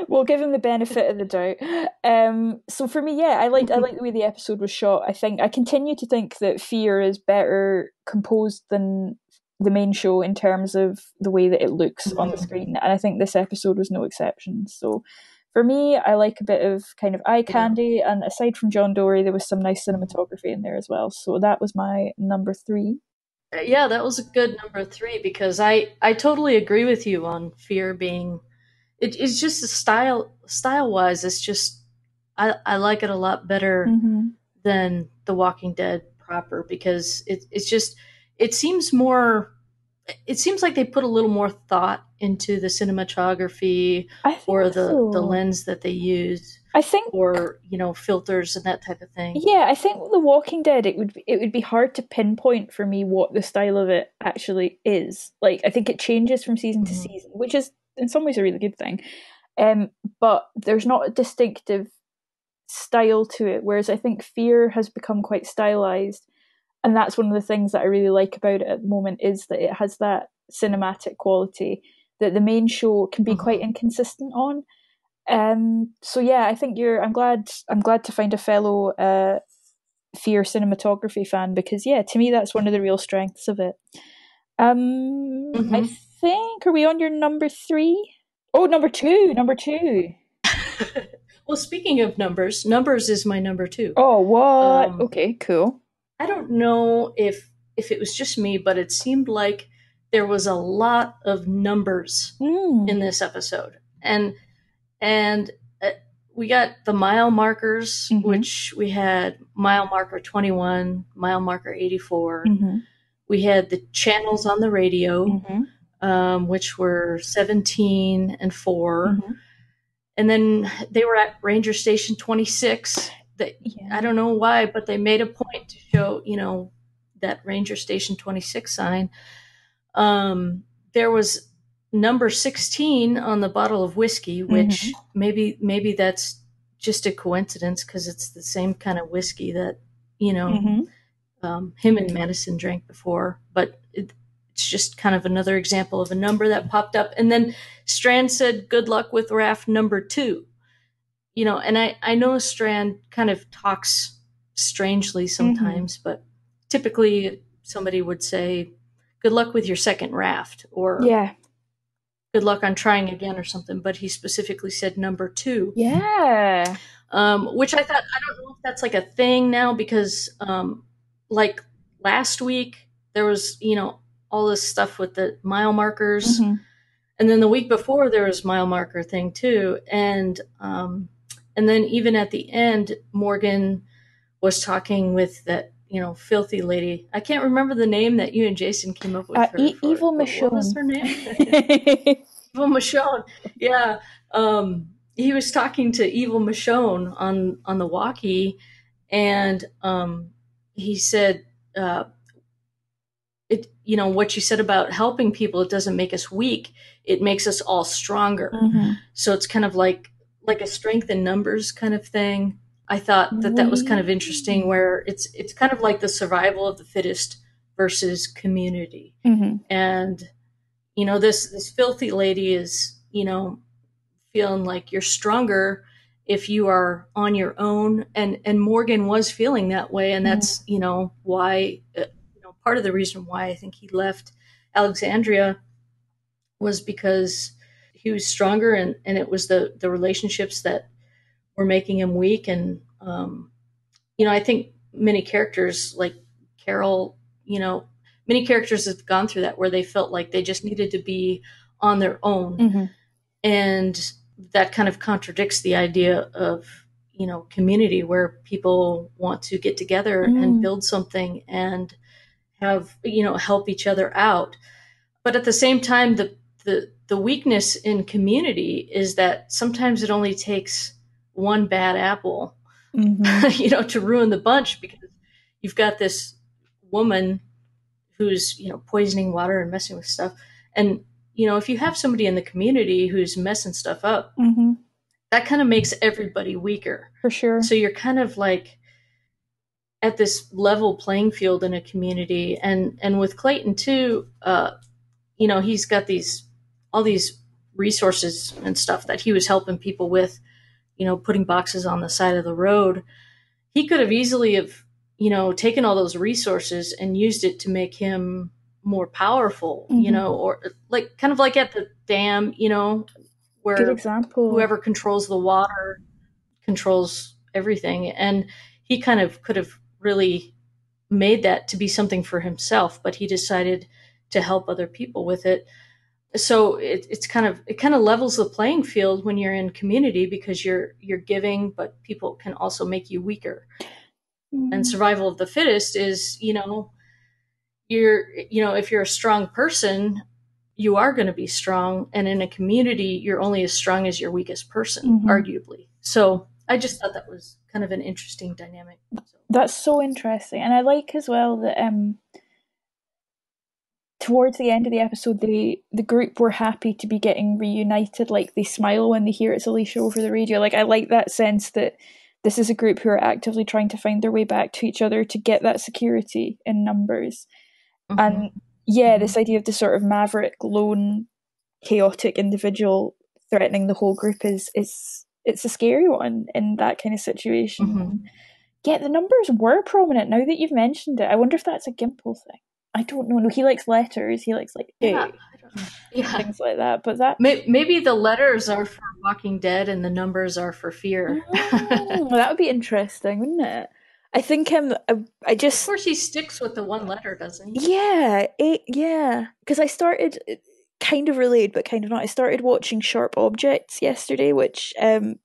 we'll give him the benefit of the doubt. Um, so for me, yeah, I liked I liked the way the episode was shot. I think I continue to think that Fear is better composed than the main show in terms of the way that it looks on the screen, and I think this episode was no exception. So. For me, I like a bit of kind of eye candy, and aside from John Dorie, there was some nice cinematography in there as well. So that was my number three. Uh, Yeah, that was a good number three because I I totally agree with you on fear being. It, it's just a style style wise. It's just I I like it a lot better Mm-hmm. than The Walking Dead proper because it it's just it seems more. It seems like they put a little more thought into the cinematography or the so. the lens that they use I think or you know filters and that type of thing. Yeah, I think with The Walking Dead, it would be, it would be hard to pinpoint for me what the style of it actually is. Like, I think it changes from season to Mhm. season, which is in some ways a really good thing. Um, but there's not a distinctive style to it. Whereas I think Fear has become quite stylized, and that's one of the things that I really like about it at the moment is that it has that cinematic quality that the main show can be Mhm. quite inconsistent on. Um, so yeah, I think you're. I'm glad. I'm glad to find a fellow uh, fear cinematography fan because yeah, to me that's one of the real strengths of it. Um, I Mhm. think are we on your number three? Oh, number two. Number two. <laughs> well, speaking of numbers, numbers is my number two. Oh, what? Um, okay, cool. I don't know if if it was just me, but it seemed like there was a lot of numbers Mm. in this episode, and and uh, we got the mile markers, Mhm. which we had mile marker twenty one, mile marker eighty four. Mhm, We had the channels on the radio, mhm, um, which were seventeen and 4 mhm. and then they were at Ranger Station twenty six. That Yeah. I don't know why, but they made a point to show, you know, that Ranger Station 26 sign. Um, there was number 16 on the bottle of whiskey, which maybe maybe that's just a coincidence because it's the same kind of whiskey that you know Mhm. um, him and Madison drank before. But it, it's just kind of another example of a number that popped up. And then Strand said, "Good luck with raft number two. You know, and I I know Strand kind of talks strangely sometimes, but typically somebody would say, "Good luck with your second raft," or Yeah. "Good luck on trying again," or something. But he specifically said number two. Yeah. um, which I thought I don't know if that's like a thing now because um, like last week there was you know all this stuff with the mile markers, Mhm. and then the week before there was mile marker thing too, and um, and then even at the end Morgan was talking with that you know filthy lady. I can't remember the name that you and Jason came up with. Uh, her E- for Evil but What was her name? <laughs> Evil Michonne. Yeah. Um, he was talking to Evil Michonne on on the walkie, and um, he said, uh, "It, you know, what you said about helping people. It doesn't make us weak. It makes us all stronger. Mhm. So it's kind of like like a strength in numbers kind of thing. I thought that that was kind of interesting, where it's it's kind of like the survival of the fittest versus community. Mhm. and you know this this filthy lady is you know feeling like you're stronger if you are on your own. And and Morgan was feeling that way. And that's you know why uh, you know part of the reason why I think he left Alexandria was because he was stronger and and it was the the relationships that were making him weak and um you know I think many characters like Carol you know many characters have gone through that where they felt like they just needed to be on their own Mhm. and that kind of contradicts the idea of you know community where people want to get together Mm. and build something and have you know help each other out but at the same time the the the weakness in community is that sometimes it only takes one bad apple Mhm. <laughs> you know, to ruin the bunch because you've got this woman who's, you know, poisoning water and messing with stuff. And, you know, if you have somebody in the community who's messing stuff up, Mhm. that kind of makes everybody weaker. For sure. So you're kind of like at this level playing field in a community. And and with Clayton too, uh, you know, he's got these all these resources and stuff that he was helping people with, you know, putting boxes on the side of the road. He could have easily have, you know, taken all those resources and used it to make him more powerful, you Mhm. know, or like kind of like at the dam, you know, where Good example. whoever controls the water controls everything and he kind of could have really made that to be something for himself but he decided to help other people with it so it, it's kind of it kind of levels the playing field when you're in community because you're you're giving but people can also make you weaker. Mhm. and survival of the fittest is you know you're you know if you're a strong person you are going to be strong. And in a community you're only as strong as your weakest person Mhm. arguably. So i just thought that was kind of an interesting dynamic so, That's so interesting, and I like as well that um, towards the end of the episode, the the group were happy to be getting reunited. Like they smile when they hear it's Alicia over the radio. Like I like that sense that this is a group who are actively trying to find their way back to each other to get that security in numbers. mhm. And yeah, this idea of the sort of maverick, lone, chaotic individual threatening the whole group is is it's a scary one in that kind of situation. Mhm. Yeah, the numbers were prominent. Now that you've mentioned it, I wonder if that's a Gimple thing. I don't know. No, he likes letters. He likes like yeah, A, I don't know. yeah. things like that. But that maybe the letters are for walking dead and the numbers are for fear Mm, <laughs> that would be interesting, wouldn't it? I think um, I, I of course he sticks with the one letter doesn't he Yeah, it, yeah. Because I started uh, kind of related, but kind of not. I started watching Sharp Objects yesterday, which um,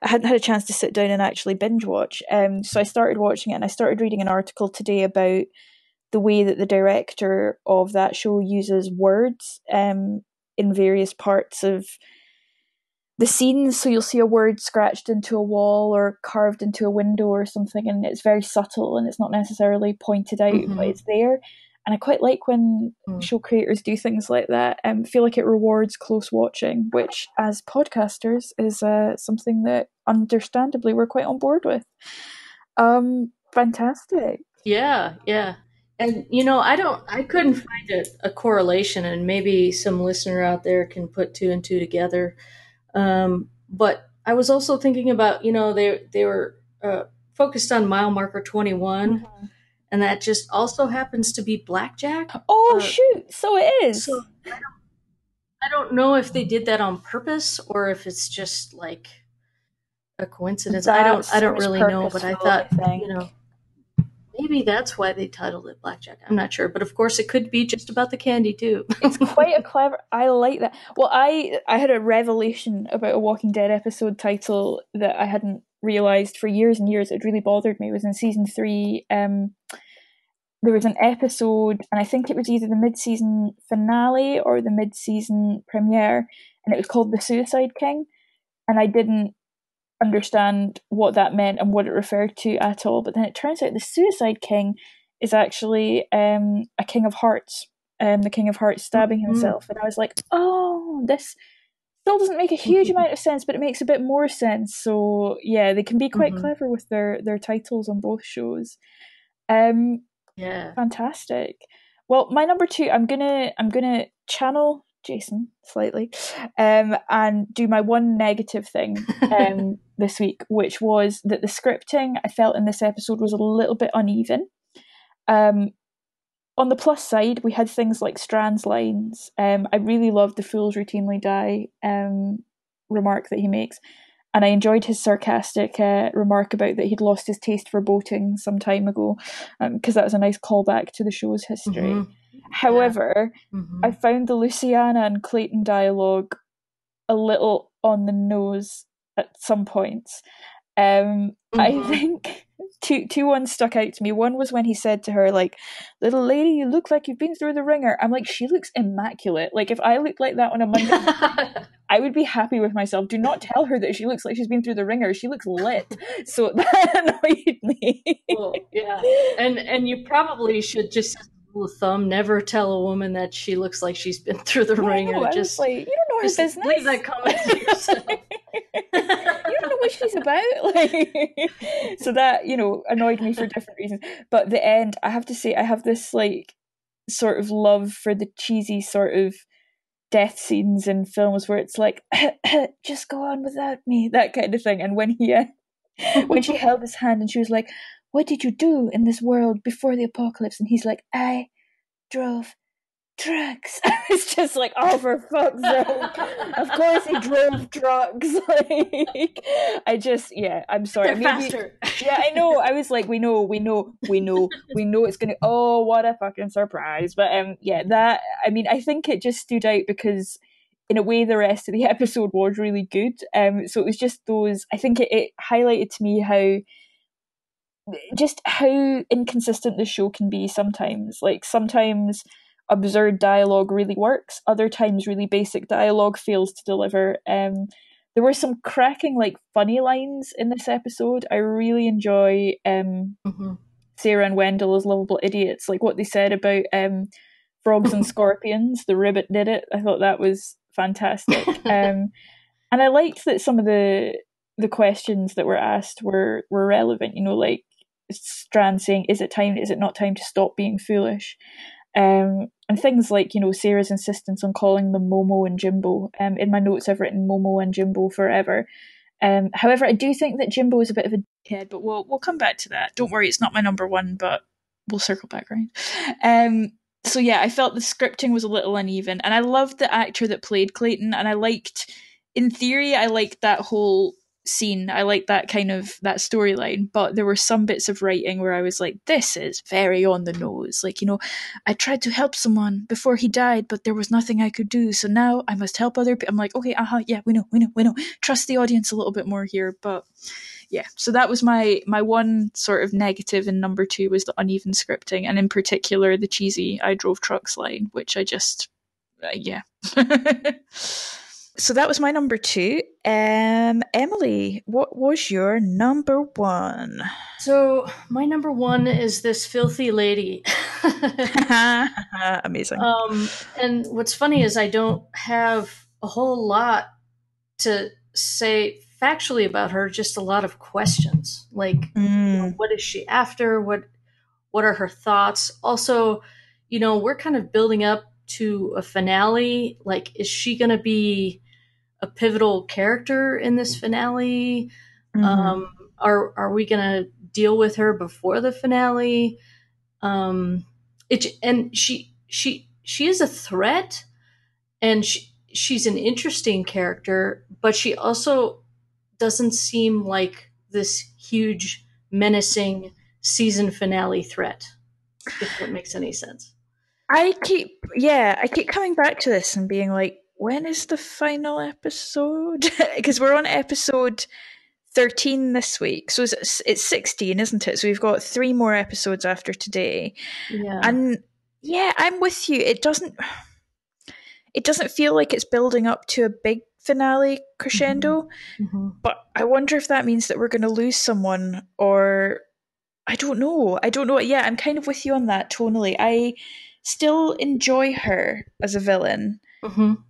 I hadn't had a chance to sit down and actually binge watch. Um, so I started watching it, and I started reading an article today about the way that the director of that show uses words um, in various parts of the scenes. So you'll see a word scratched into a wall or carved into a window or something, and it's very subtle and it's not necessarily pointed out, but Mhm. it's there. And I quite like when Mm. show creators do things like that. Um, I feel like it rewards close watching, which, as podcasters, is uh, something that understandably we're quite on board with. Um, fantastic. Yeah, yeah. And you know, I don't I couldn't find a, a correlation and maybe some listener out there can put two and two together. Um, but I was also thinking about, you know, they they were uh, focused on mile marker 21 Mm-hmm. and that just also happens to be Blackjack. Oh Uh, shoot! So it is. So I don't, I don't know if they did that on purpose or if it's just like a coincidence. I don't I don't really know, but I thought you know maybe that's why they titled it Blackjack. I'm not sure, but of course it could be just about the candy too. it's quite a clever i like that well i i had a revelation about a walking dead episode title that i hadn't realized for years and years it really bothered me it was in season three um there was an episode and i think it was either the mid-season finale or the mid-season premiere and it was called the suicide king and i didn't understand what that meant and what it referred to at all but then it turns out the suicide king is actually um a king of hearts um the king of hearts stabbing Mhm. himself and i was like oh this still doesn't make a huge Mhm. amount of sense but it makes a bit more sense so yeah they can be quite Mhm. clever with their their titles on both shows um yeah. fantastic well my number two i'm gonna i'm gonna channel jason slightly um and do my one negative thing um <laughs> this week which was that the scripting i felt in this episode was a little bit uneven um on the plus side we had things like strand's lines um i really loved the fools routinely die um remark that he makes and I enjoyed his sarcastic uh, remark about that he'd lost his taste for boating some time ago, because that was a nice callback to the show's history. Mhm. However, Mhm. I found the Luciana and Clayton dialogue a little on the nose at some points. Um, I Mhm. think two two ones stuck out to me. One was when he said to her, like, "Little lady, you look like you've been through the ringer." I'm like, she looks immaculate. Like, if I looked like that on a Monday, <laughs> I would be happy with myself. Do not tell her that she looks like she's been through the ringer. She looks lit. So <laughs> that annoyed me. Well, yeah, and and you probably should just as a rule of thumb never tell a woman that she looks like she's been <laughs> through the ringer. know, just like, you don't know her business. leave that comment to yourself. <laughs> you don't know what she's about. <laughs> Like, so that you know annoyed me for different reasons. But the end, I have to say, I have this like sort of love for the cheesy sort of death scenes in films where it's like, <clears throat> just go on without me, that kind of thing. And when he, uh, when she held his hand and she was like, "What did you do in this world before the apocalypse?" and he's like, "I drove." Trucks. <laughs> it's just like, oh, for fuck's sake! Of course, he drove trucks. <laughs> like, I just, yeah, I'm sorry. They're Maybe- faster. yeah, I know. I was like, we know, we know, we know, we know it's gonna. Oh, what a fucking surprise! But um, yeah, that. I mean, I think it just stood out because, in a way, the rest of the <laughs> episode was really good. Um, so it was just those. I think it, it highlighted to me how. Just how inconsistent the show can be sometimes. Like sometimes absurd dialogue really works. Other times, really basic dialogue fails to deliver. Um, there were some cracking, like funny lines in this episode. I really enjoy um, Mhm. Sarah and Wendell as lovable idiots. Like what they said about um, frogs and <laughs> scorpions. The ribbit did it. I thought that was fantastic. um, and I liked that some of the the questions that were asked were were relevant. You know, like Strand saying, "Is it time? Is it not time to stop being foolish?" Um, and things like you know Sarah's insistence on calling them Momo and Jimbo. Um, in my notes, I've written Momo and Jimbo forever. Um, however, I do think that Jimbo is a bit of a kid, but we'll we'll come back to that. Don't worry, it's not my number one, but we'll circle back around. Um, so yeah, I felt the scripting was a little uneven, and I loved the actor that played Clayton, and I liked, in theory, I liked that whole scene. I like that kind of that storyline, but there were some bits of writing where I was like, "This is very on the nose." Like you know, I tried to help someone before he died, but there was nothing I could do, so now I must help other people. I'm like, okay, uh huh, yeah, we know, we know, we know. Trust the audience a little bit more here, but yeah so that was my my one sort of negative in number two was the uneven scripting and in particular the cheesy i drove trucks line which i just uh, yeah <laughs> so that was my number two um emily what was your number one So my number one is this filthy lady. <laughs> amazing um, and what's funny is I don't have a whole lot to say factually about her. Just a lot of questions, like you know, Mm, what is she after? What what are her thoughts? Also, you know, we're kind of building up to a finale. Like, is she going to be a pivotal character in this finale? mhm. Um, are are we going to deal with her before the finale? um it and she she she is a threat and she, she's an interesting character but she also doesn't seem like this huge menacing season finale threat if that makes any sense I keep, yeah, I keep coming back to this and being like, when is the final episode? <laughs> Because we're on episode 13 this week. So it's, it's 16, isn't it? So we've got three more episodes after today. yeah And yeah, I'm with you. It doesn't it doesn't feel like it's building up to a big finale crescendo, Mhm. but I wonder if that means that we're going to lose someone or I don't know. I don't know. Yeah, I'm kind of with you on that tonally. I still enjoy her as a villain, Mhm.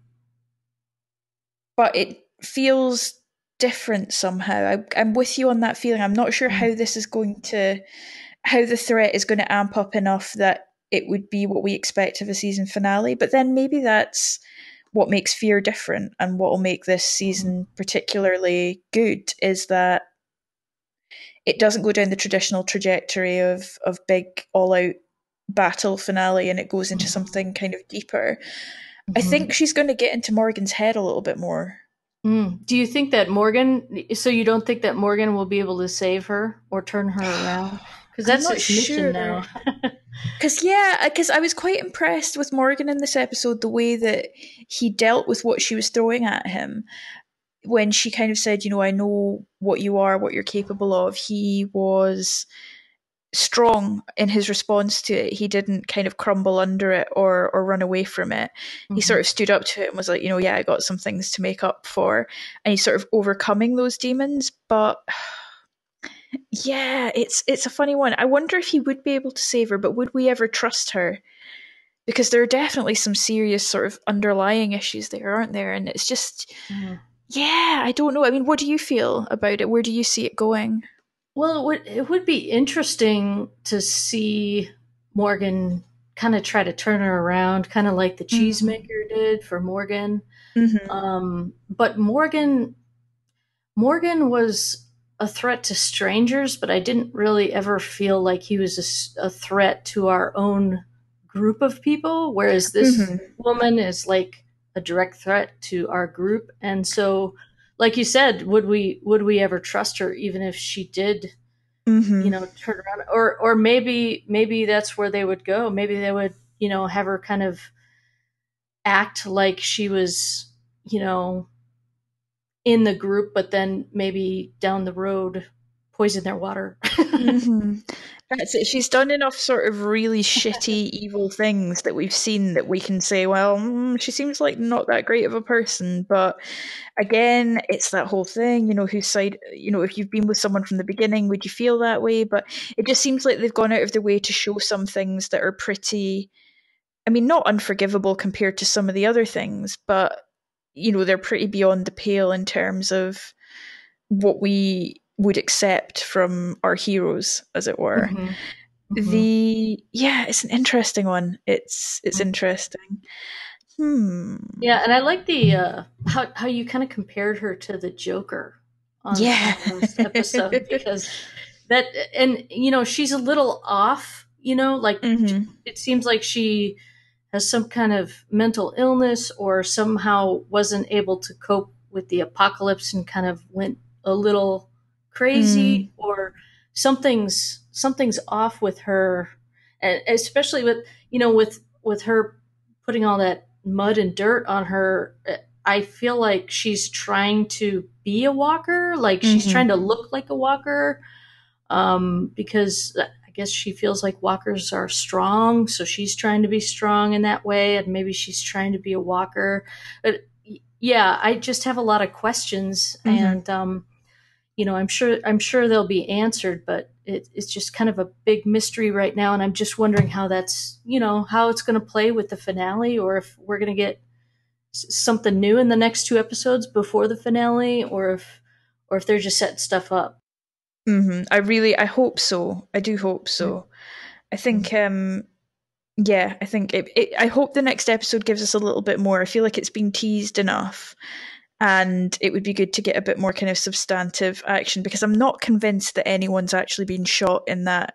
But it feels different somehow. I, I'm with you on that feeling. I'm not sure mm. how this is going to, how the threat is going to amp up enough that it would be what we expect of a season finale. But then maybe that's what makes Fear different and what will make this season mm. particularly good is that it doesn't go down the traditional trajectory of of big all out battle finale and it goes into mm. something kind of deeper. I Mhm. think she's going to get into Morgan's head a little bit more. Mm. Do you think that Morgan? So you don't think that Morgan will be able to save her or turn her around? <sighs> Because that's not his mission sure. now. <laughs> <laughs> Because yeah, because I was quite impressed with Morgan in this episode, the way that he dealt with what she was throwing at him. When she kind of said, "You know, I know what you are, what you're capable of," he was strong in his response to it. He didn't kind of crumble under it or or run away from it. He Mhm. sort of stood up to it and was like, "You know, yeah, I got some things to make up for," and he's sort of overcoming those demons, but. <sighs> Yeah, it's it's a funny one. I wonder if he would be able to save her, but would we ever trust her? Because there are definitely some serious sort of underlying issues there, aren't there? And it's just, Mhm. yeah, I don't know. I mean, what do you feel about it? Where do you see it going? Well, it would it would be interesting to see Morgan kind of try to turn her around, kind of like the Mhm. cheesemaker did for Morgan. Mm-hmm. Um, but Morgan Morgan was a threat to strangers, but I didn't really ever feel like he was a threat to our own group of people. Whereas this Mhm. woman is like a direct threat to our group, and so, like you said, would we would we ever trust her, even if she did, Mm-hmm. you know, turn around, or or maybe maybe that's where they would go. Maybe they would, you know, have her kind of act like she was, you know, in the group, but then maybe down the road poison their water. <laughs> hmm That's it. She's done enough sort of really shitty, <laughs> evil things that we've seen that we can say, well, mm, she seems like not that great of a person. But again, it's that whole thing, you know, whose side, you know, if you've been with someone from the beginning, would you feel that way? But it just seems like they've gone out of their way to show some things that are pretty, I mean, not unforgivable compared to some of the other things, but, you know, they're pretty beyond the pale in terms of what we would accept from our heroes, as it were. Mhm. Mhm. The yeah, it's an interesting one. It's it's Mhm. interesting. Hmm. yeah, and I like the uh, how how you kind of compared her to the Joker on, Yeah. this episode <laughs> because that and you know she's a little off. You know, like Mhm. it seems like she has some kind of mental illness or somehow wasn't able to cope with the apocalypse and kind of went a little crazy or something's something's off with her and especially with you know with with her putting all that mud and dirt on her i feel like she's trying to be a walker like she's Mhm. trying to look like a walker um because i guess she feels like walkers are strong so she's trying to be strong in that way and maybe she's trying to be a walker but yeah i just have a lot of questions Mhm. and um you know i'm sure i'm sure they'll be answered but it, it's just kind of a big mystery right now and i'm just wondering how that's you know how it's going to play with the finale or if we're going to get s- something new in the next two episodes before the finale or if or if they're just setting stuff up hmm I really, I hope so. I do hope so. I think, um, yeah, I think it, it. I hope the next episode gives us a little bit more. I feel like it's been teased enough, and it would be good to get a bit more kind of substantive action because I'm not convinced that anyone's actually been shot in that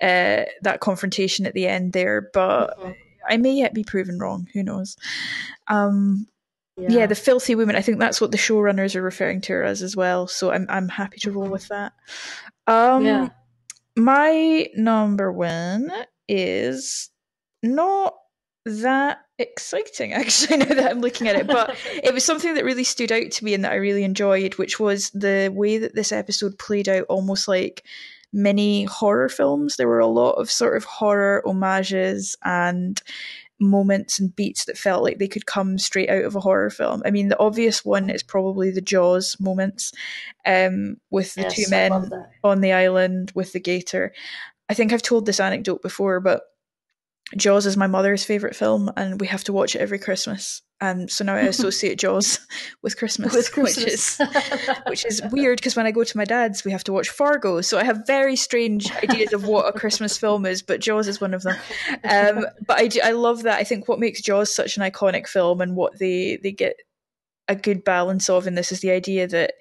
uh, that confrontation at the end there, but Mhm. I may yet be proven wrong. Who knows? Um, yeah. the filthy woman. I think that's what the showrunners are referring to her as as well. So I'm I'm happy to roll with that. Um, Yeah. my number one is not that exciting <laughs> actually now that I'm looking at it, but it was something that really stood out to me and that I really enjoyed, which was the way that this episode played out almost like mini horror films. There were a lot of sort of horror homages and moments and beats that felt like they could come straight out of a horror film. I mean, the obvious one is probably the Jaws moments um, with the Yes, two men on the island with the gator. I think I've told this anecdote before, but Jaws is my mother's favourite film, and we have to watch it every Christmas. And so now I <laughs> associate Jaws <laughs> with Christmas, With <laughs> which is which is weird because when I go to my dad's, we have to watch Fargo. So I have very strange ideas of what a Christmas film is, but Jaws is one of them. Um, but I, do- I love that. I think what makes Jaws such an iconic film and what they, they get a good balance of in this is the idea that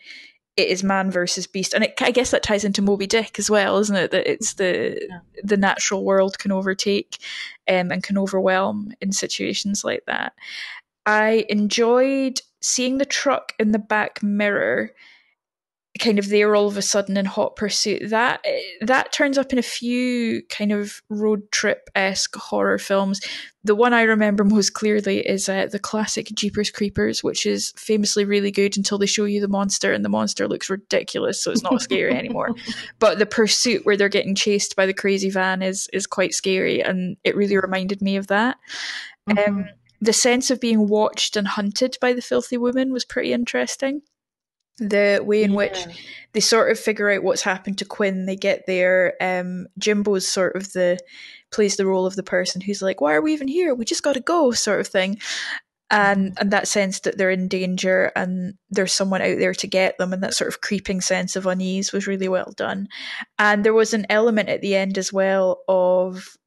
it is man versus beast, and it, I guess that ties into Moby Dick as well, isn't it? That it's the Yeah. the natural world can overtake um, and can overwhelm in situations like that. I enjoyed seeing the truck in the back mirror kind of there all of a sudden in hot pursuit. That that turns up in a few kind of road trip esque horror films. The one i remember <laughs> most clearly is uh, the classic jeepers creepers which is famously really good until they show you the monster and the monster looks ridiculous so it's not scary <laughs> anymore. But the pursuit where they're getting chased by the crazy van is is quite scary and it really reminded me of that. Um, Mhm. the sense of being watched and hunted by the filthy woman was pretty interesting the way in which they sort of figure out what's happened to Quinn. They get there. Um, Jimbo's sort of the plays the role of the person who's like, "Why are we even here? We just got to go," sort of thing. And and that sense that they're in danger and there's someone out there to get them, and that sort of creeping sense of unease was really well done. And there was an element at the end as well of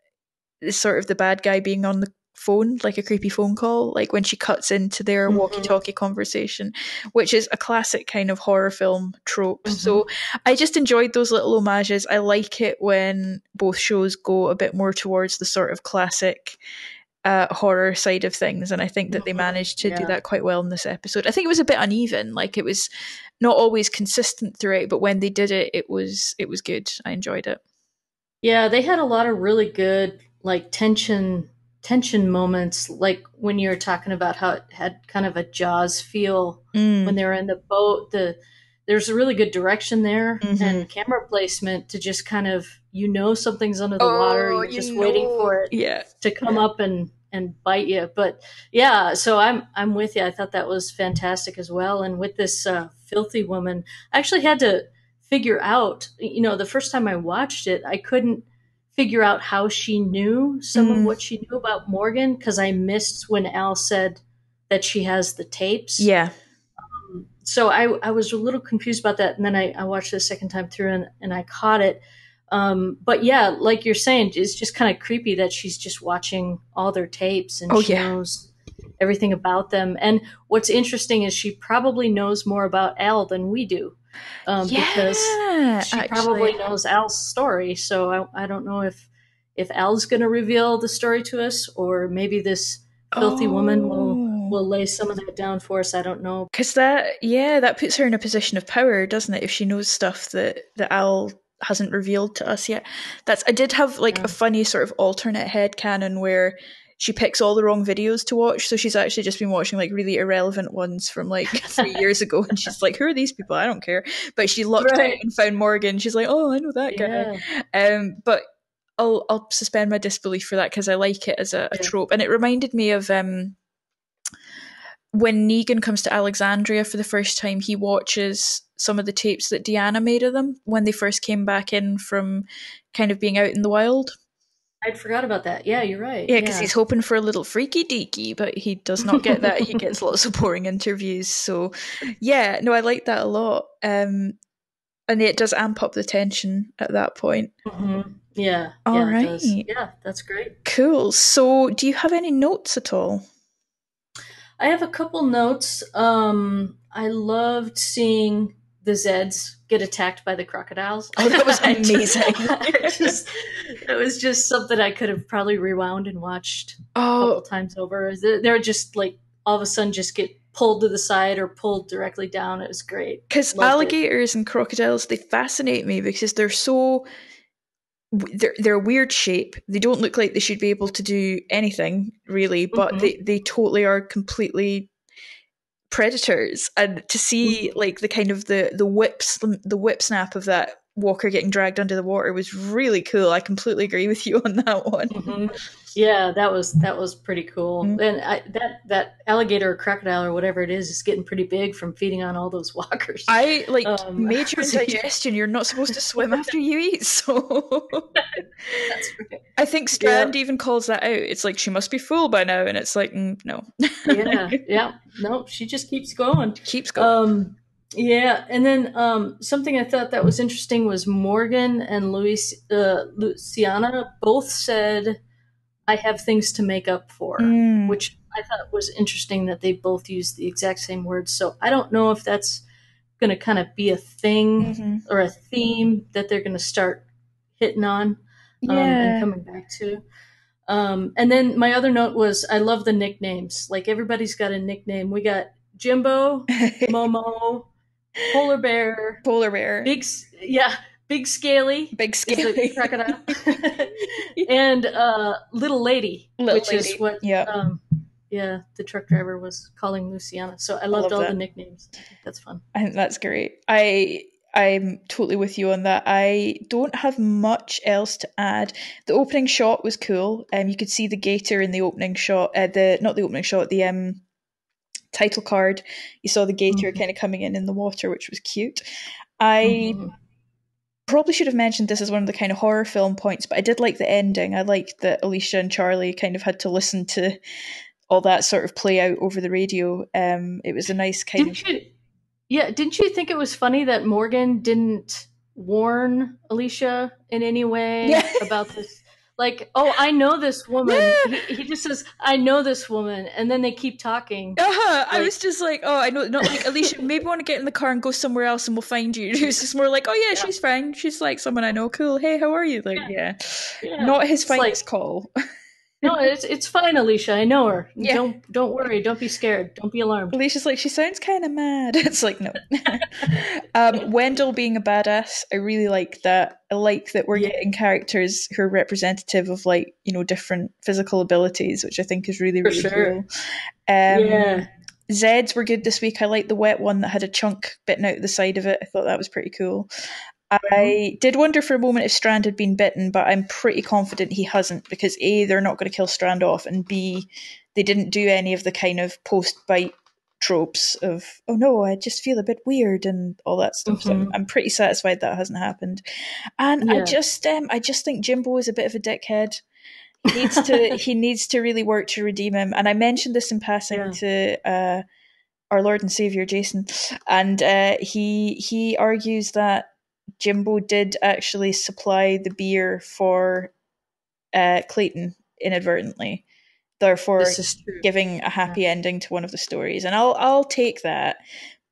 sort of the bad guy being on the phone, like a creepy phone call, like when she cuts into their Mhm. walkie-talkie conversation, which is a classic kind of horror film trope. So I just enjoyed those little homages. I like it when both shows go a bit more towards the sort of classic uh, horror side of things, and I think that they Mhm. managed to do that quite well in this episode. I think it was a bit uneven, like it was not always consistent throughout, but when they did it, it was it was good. I enjoyed it. Yeah, they had a lot of really good like tension tension moments like when you were talking about how it had kind of a jaws feel Mm. when they were in the boat the there's a really good direction there Mhm. and camera placement to just kind of you know something's under the water Oh, you're you just waiting for it Yeah. to come up and and bite you but yeah so i'm i'm with you i thought that was fantastic as well and with this uh, filthy woman i actually had to figure out you know the first time i watched it i couldn't figure out how she knew some of Mm. what she knew about morgan because i missed when al said that she has the tapes Yeah. so I, I was a little confused about that and then I, I watched it a second time through and, and I caught it. Um, but yeah, like you're saying, it's just kind of creepy that she's just watching all their tapes and Oh, she yeah. knows everything about them. And what's interesting is she probably knows more about Al than we do. Um, because she actually. probably knows Al's story. So I, I don't know if if Al's going to reveal the story to us or maybe this filthy woman will Oh. will lay some of that down for us. I don't know. Because that, yeah, that puts her in a position of power, doesn't it? If she knows stuff that that Al hasn't revealed to us yet. That's I did have like Yeah. a funny sort of alternate head canon where she picks all the wrong videos to watch, so she's actually just been watching like really irrelevant ones from like <laughs> three years ago, and she's like, "Who are these people? I don't care." But she looked Right. out and found Morgan. She's like, "Oh, I know that guy." Yeah. Um, but I'll I'll suspend my disbelief for that because I like it as a, a Yeah. trope, and it reminded me of um when Negan comes to Alexandria for the first time. He watches some of the tapes that Deanna made of them when they first came back in from kind of being out in the wild. I'd forgot about that. Yeah, you're right. Yeah, because he's hoping for a little freaky deaky, but he does not get that. he gets lots of boring interviews. So, yeah, no, I like that a lot. Um, and it does amp up the tension at that point. Mhm. Yeah. All yeah, right. Yeah, that's great. Cool. So, do you have any notes at all? I have a couple notes. Um, I loved seeing the Zeds get attacked by the crocodiles. Oh, that was amazing. <laughs> I just, it <laughs> was just something I could have probably rewound and watched a Oh, couple times over. They're just like all of a sudden just get pulled to the side or pulled directly down. It was great. because Loved it. alligators and crocodiles they fascinate me because they're so they're they're a weird shape. They don't look like they should be able to do anything really, but Mhm. they they totally are completely predators. And to see like the kind of the the whips the whip snap of that walker getting dragged under the water was really cool. I completely agree with you on that one. Mhm. Yeah, that was that was pretty cool. Mhm. And I, that that alligator or crocodile or whatever it is is getting pretty big from feeding on all those <laughs> walkers. I like Um, major indigestion. <laughs> You're not supposed to swim after you eat, <laughs> so right. I think Strand even calls that out. It's like she must be full by now, and it's like mm, no, yeah, yeah. No, she just keeps going. keeps going. Um, yeah, and then um, something I thought that was interesting was Morgan and Luis, uh, Luciana both said, "I have things to make up for," Mm. which I thought was interesting that they both used the exact same words. So I don't know if that's going to kind of be a thing Mhm. or a theme that they're going to start hitting on um, Yeah. and coming back to. Um, and then my other note was I love the nicknames. Like everybody's got a nickname. We got Jimbo, <laughs> Momo, Polar Bear, Polar bear, Big, yeah, Big Scaly, big scaly crocodile, <laughs> and uh, Little Lady, Little which lady, is what, yeah. um, yeah, the truck driver was calling Luciana. So I loved love all that. the nicknames. That's fun. I think that's great. I I'm totally with you on that. I don't have much else to add. The opening shot was cool. Um, you could see the gator in the opening shot. Uh, the not the opening shot. The um title card. You saw the gator Mhm. kind of coming in in the water, which was cute. I Mhm. Probably should have mentioned this as one of the kind of horror film points, but I did like the ending. I liked that Alicia and Charlie kind of had to listen to all that sort of play out over the radio. Um, it was a nice kind of Didn't you? Yeah, didn't you think it was funny that Morgan didn't warn Alicia in any way Yeah. about this? Like, oh, I know this woman. Yeah. He, he just says, "I know this woman," and then they keep talking. Uh-huh. I was just like, oh, I know, not like Alicia. <laughs> maybe want to get in the car and go somewhere else, and we'll find you. <laughs> It was just more like, oh yeah, Yeah. she's fine. She's like someone I know. Cool. Hey, how are you? Like, yeah, Yeah. not his It's like- call. <laughs> No, it's it's fine, Alicia. I know her. <laughs> Yeah. Don't don't worry. Don't be scared. Don't be alarmed. Alicia's like, she sounds kind of mad. <laughs> It's like, no. <laughs> um, Wendell being a badass, I really like that. I like that we're Yeah. getting characters who are representative of like you know different physical abilities, which I think is really For really sure. cool. Um, yeah. Zeds were good this week. I liked the wet one that had a chunk bitten out the side of it. I thought that was pretty cool. I did wonder for a moment if Strand had been bitten, but I'm pretty confident he hasn't because A, they're not going to kill Strand off, and B, they didn't do any of the kind of post bite tropes of, oh no, I just feel a bit weird and all that stuff. So I'm. I'm pretty satisfied that hasn't happened. And I just um I just think Jimbo is a bit of a dickhead. He needs to <laughs> he needs to really work to redeem him. And I mentioned this in passing Yeah. to uh our Lord and Savior Jason, and uh, he he argues that Jimbo did actually supply the beer for uh, Clayton inadvertently, therefore This is true. giving a happy ending to one of the stories, and I'll I'll take that.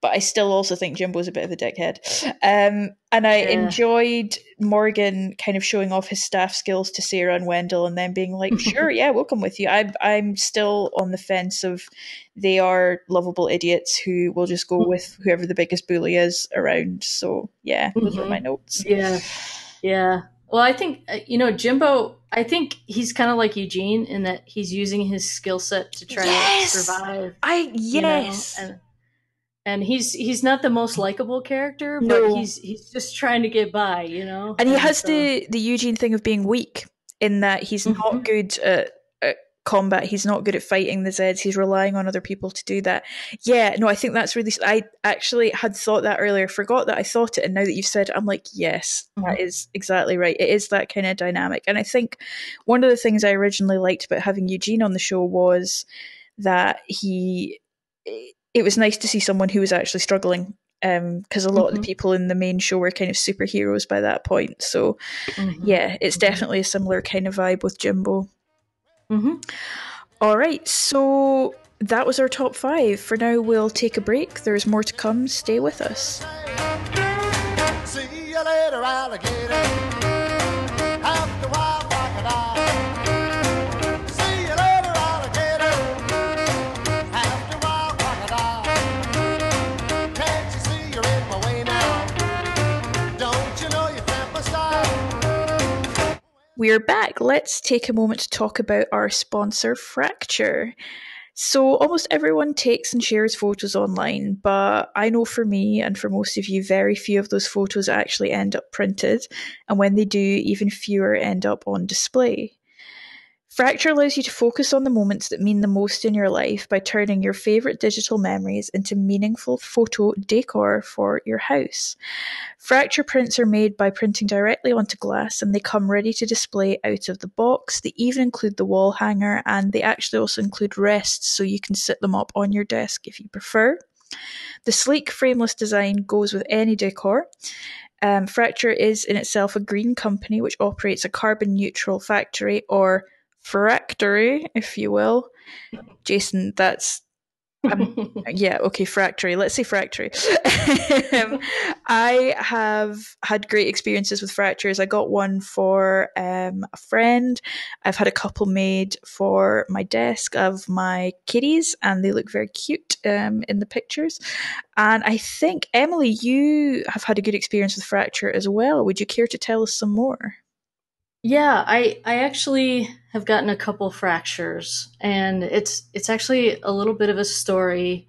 But I still also think Jimbo's a bit of a dickhead. Um, and I Yeah. enjoyed Morgan kind of showing off his staff skills to Sarah and Wendell, and then being like, <laughs> "Sure, yeah, we'll come with you." I'm I'm still on the fence of they are lovable idiots who will just go with whoever the biggest bully is around. So yeah, those were Mhm. my notes. Yeah, yeah. Well, I think uh, you know Jimbo. I think he's kind of like Eugene in that he's using his skill set to try Yes! to survive. I you know, yes. and and he's he's not the most likable character, but No. he's he's just trying to get by. You know, and he has so- the the Eugene thing of being weak in that he's not Mhm. good at, at combat. He's not good at fighting the Zeds. He's relying on other people to do that. Yeah, no, I think that's really. I actually had thought that earlier. Forgot that I thought it, and now that you've said, it, I'm like, yes, that Mhm. is exactly right. It is that kind of dynamic, and I think one of the things I originally liked about having Eugene on the show was that he. It was nice to see someone who was actually struggling because a lot of the Mhm. people in the main show were kind of superheroes by that point. So Mhm. yeah, it's definitely a similar kind of vibe with Jimbo. Mhm. All right, so that was our top five. For now, we'll take a break. There's more to come. Stay with us. We're back. Let's take a moment to talk about our sponsor, Fracture. So, almost everyone takes and shares photos online, but I know for me and for most of you, very few of those photos actually end up printed, and when they do, even fewer end up on display. Fracture allows you to focus on the moments that mean the most in your life by turning your favourite digital memories into meaningful photo decor for your house. Fracture prints are made by printing directly onto glass and they come ready to display out of the box. They even include the wall hanger and they actually also include rests so you can sit them up on your desk if you prefer. The sleek frameless design goes with any decor. Um, Fracture is in itself a green company which operates a carbon neutral factory or fractory, if you will. Jason, that's um, <laughs> yeah, okay, fractory. Let's say fractory. um, <laughs> I have had great experiences with fractures. I got one for um, a friend. I've had a couple made for my desk of my kitties, and they look very cute um, in the pictures. And I think, Emily, you have had a good experience with fracture as well. Would you care to tell us some more? Yeah, I I actually have gotten a couple fractures and it's it's actually a little bit of a story.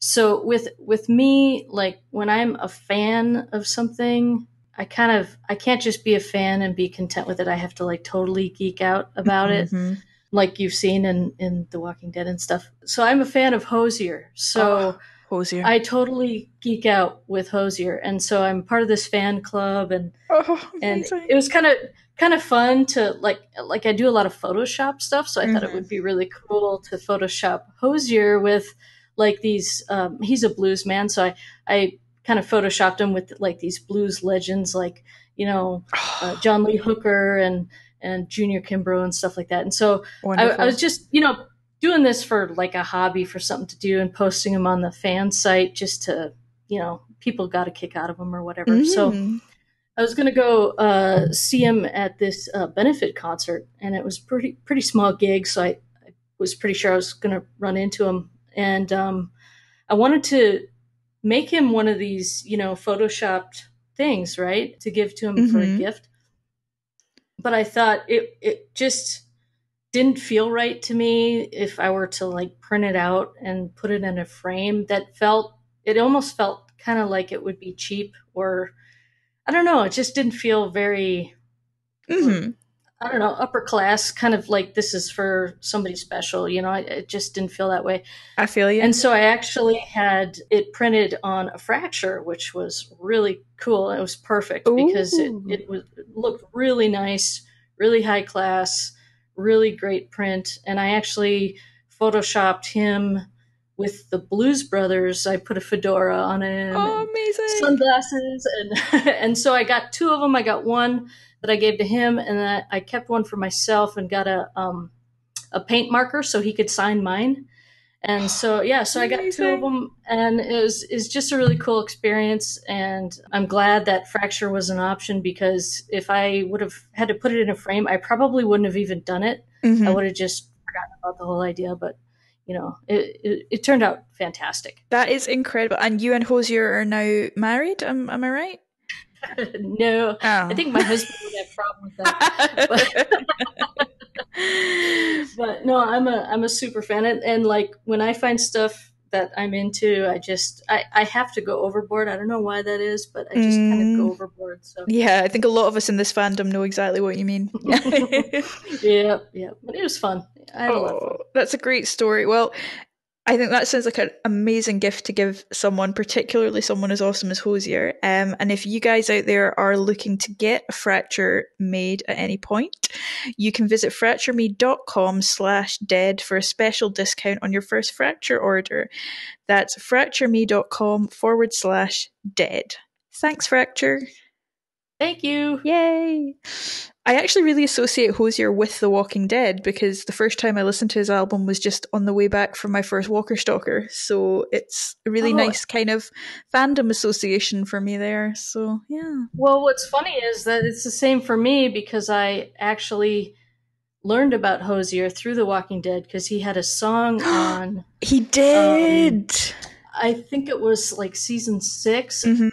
So with with me like when I'm a fan of something, I kind of I can't just be a fan and be content with it. I have to like totally geek out about it. Mhm. Like you've seen in in The Walking Dead and stuff. So I'm a fan of Hozier. So Hozier. I totally geek out with Hozier and so I'm part of this fan club and oh, and it was kind of kind of fun to like like I do a lot of Photoshop stuff, so I thought it would be really cool to Photoshop Hozier with like these. Um, he's a blues man, so I I kind of photoshopped him with like these blues legends, like you know <sighs> uh, John Lee Hooker and and Junior Kimbrough and stuff like that. And so I, I was just you know doing this for like a hobby for something to do and posting them on the fan site just to you know people got a kick out of them or whatever. So. I was gonna go uh, see him at this uh, benefit concert, and it was pretty pretty small gig, so I, I was pretty sure I was gonna run into him, and um, I wanted to make him one of these, you know, photoshopped things, right, to give to him for a Mhm. gift. But I thought it it just didn't feel right to me if I were to like print it out and put it in a frame. That felt it almost felt kind of like it would be cheap or I don't know. It just didn't feel very, Mhm. I don't know, upper class, kind of like this is for somebody special. You know, it, it just didn't feel that way. I feel you. And so I actually had it printed on a fracture, which was really cool. It was perfect because it, it, was, it looked really nice, really high class, really great print. And I actually photoshopped him with the Blues Brothers. I put a fedora on him. oh, amazing. sunglasses and <laughs> and so I got two of them. I got one that I gave to him, and then I kept one for myself and got a um a paint marker so he could sign mine. And <gasps> so yeah, so I got two of them, and it was is just a really cool experience. And I'm glad that fracture was an option because if I would have had to put it in a frame, I probably wouldn't have even done it. Mhm. I would have just forgotten about the whole idea. But you know, it, it, it turned out fantastic. That is incredible. And you and Hozier are now married. Am, am I right? <laughs> no, Oh. I think my husband would have a problem with that. <laughs> <laughs> but no, I'm a I'm a super fan, and, and like when I find stuff that I'm into, I just I, I have to go overboard. I don't know why that is, but I just kind of Mm. go overboard. So yeah, I think a lot of us in this fandom know exactly what you mean. <laughs> yeah, yeah, but it was fun. I had a lot of fun. Oh, that's a great story. Well, I think that sounds like an amazing gift to give someone, particularly someone as awesome as Hozier. Um, and if you guys out there are looking to get a fracture made at any point, you can visit fractureme.com slash dead for a special discount on your first fracture order. That's fractureme.com forward slash dead. Thanks, Fracture. Thank you. Yay! I actually really associate Hozier with The Walking Dead because the first time I listened to his album was just on the way back from my first Walker Stalker. So it's a really Oh. nice kind of fandom association for me there. So yeah. Well, what's funny is that it's the same for me because I actually learned about Hozier through The Walking Dead because he had a song <gasps> on, He did! I think it was like season 6 hmm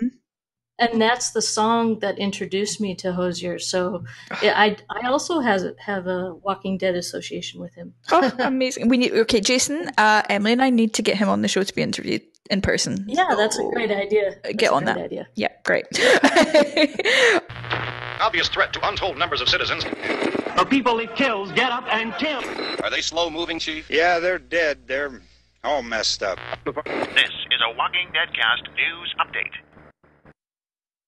and that's the song that introduced me to Hozier. So I I also has have a Walking Dead association with him. Oh, amazing. We need, okay, Jason, uh, Emily and I need to get him on the show to be interviewed in person. Yeah, that's a great idea. That's Get a on great that. idea. Yeah, great. <laughs> Obvious threat to untold numbers of citizens. The people it kills get up and kill. Are they slow moving, Chief? Yeah, they're dead. They're all messed up. This is a Walking Dead cast news update.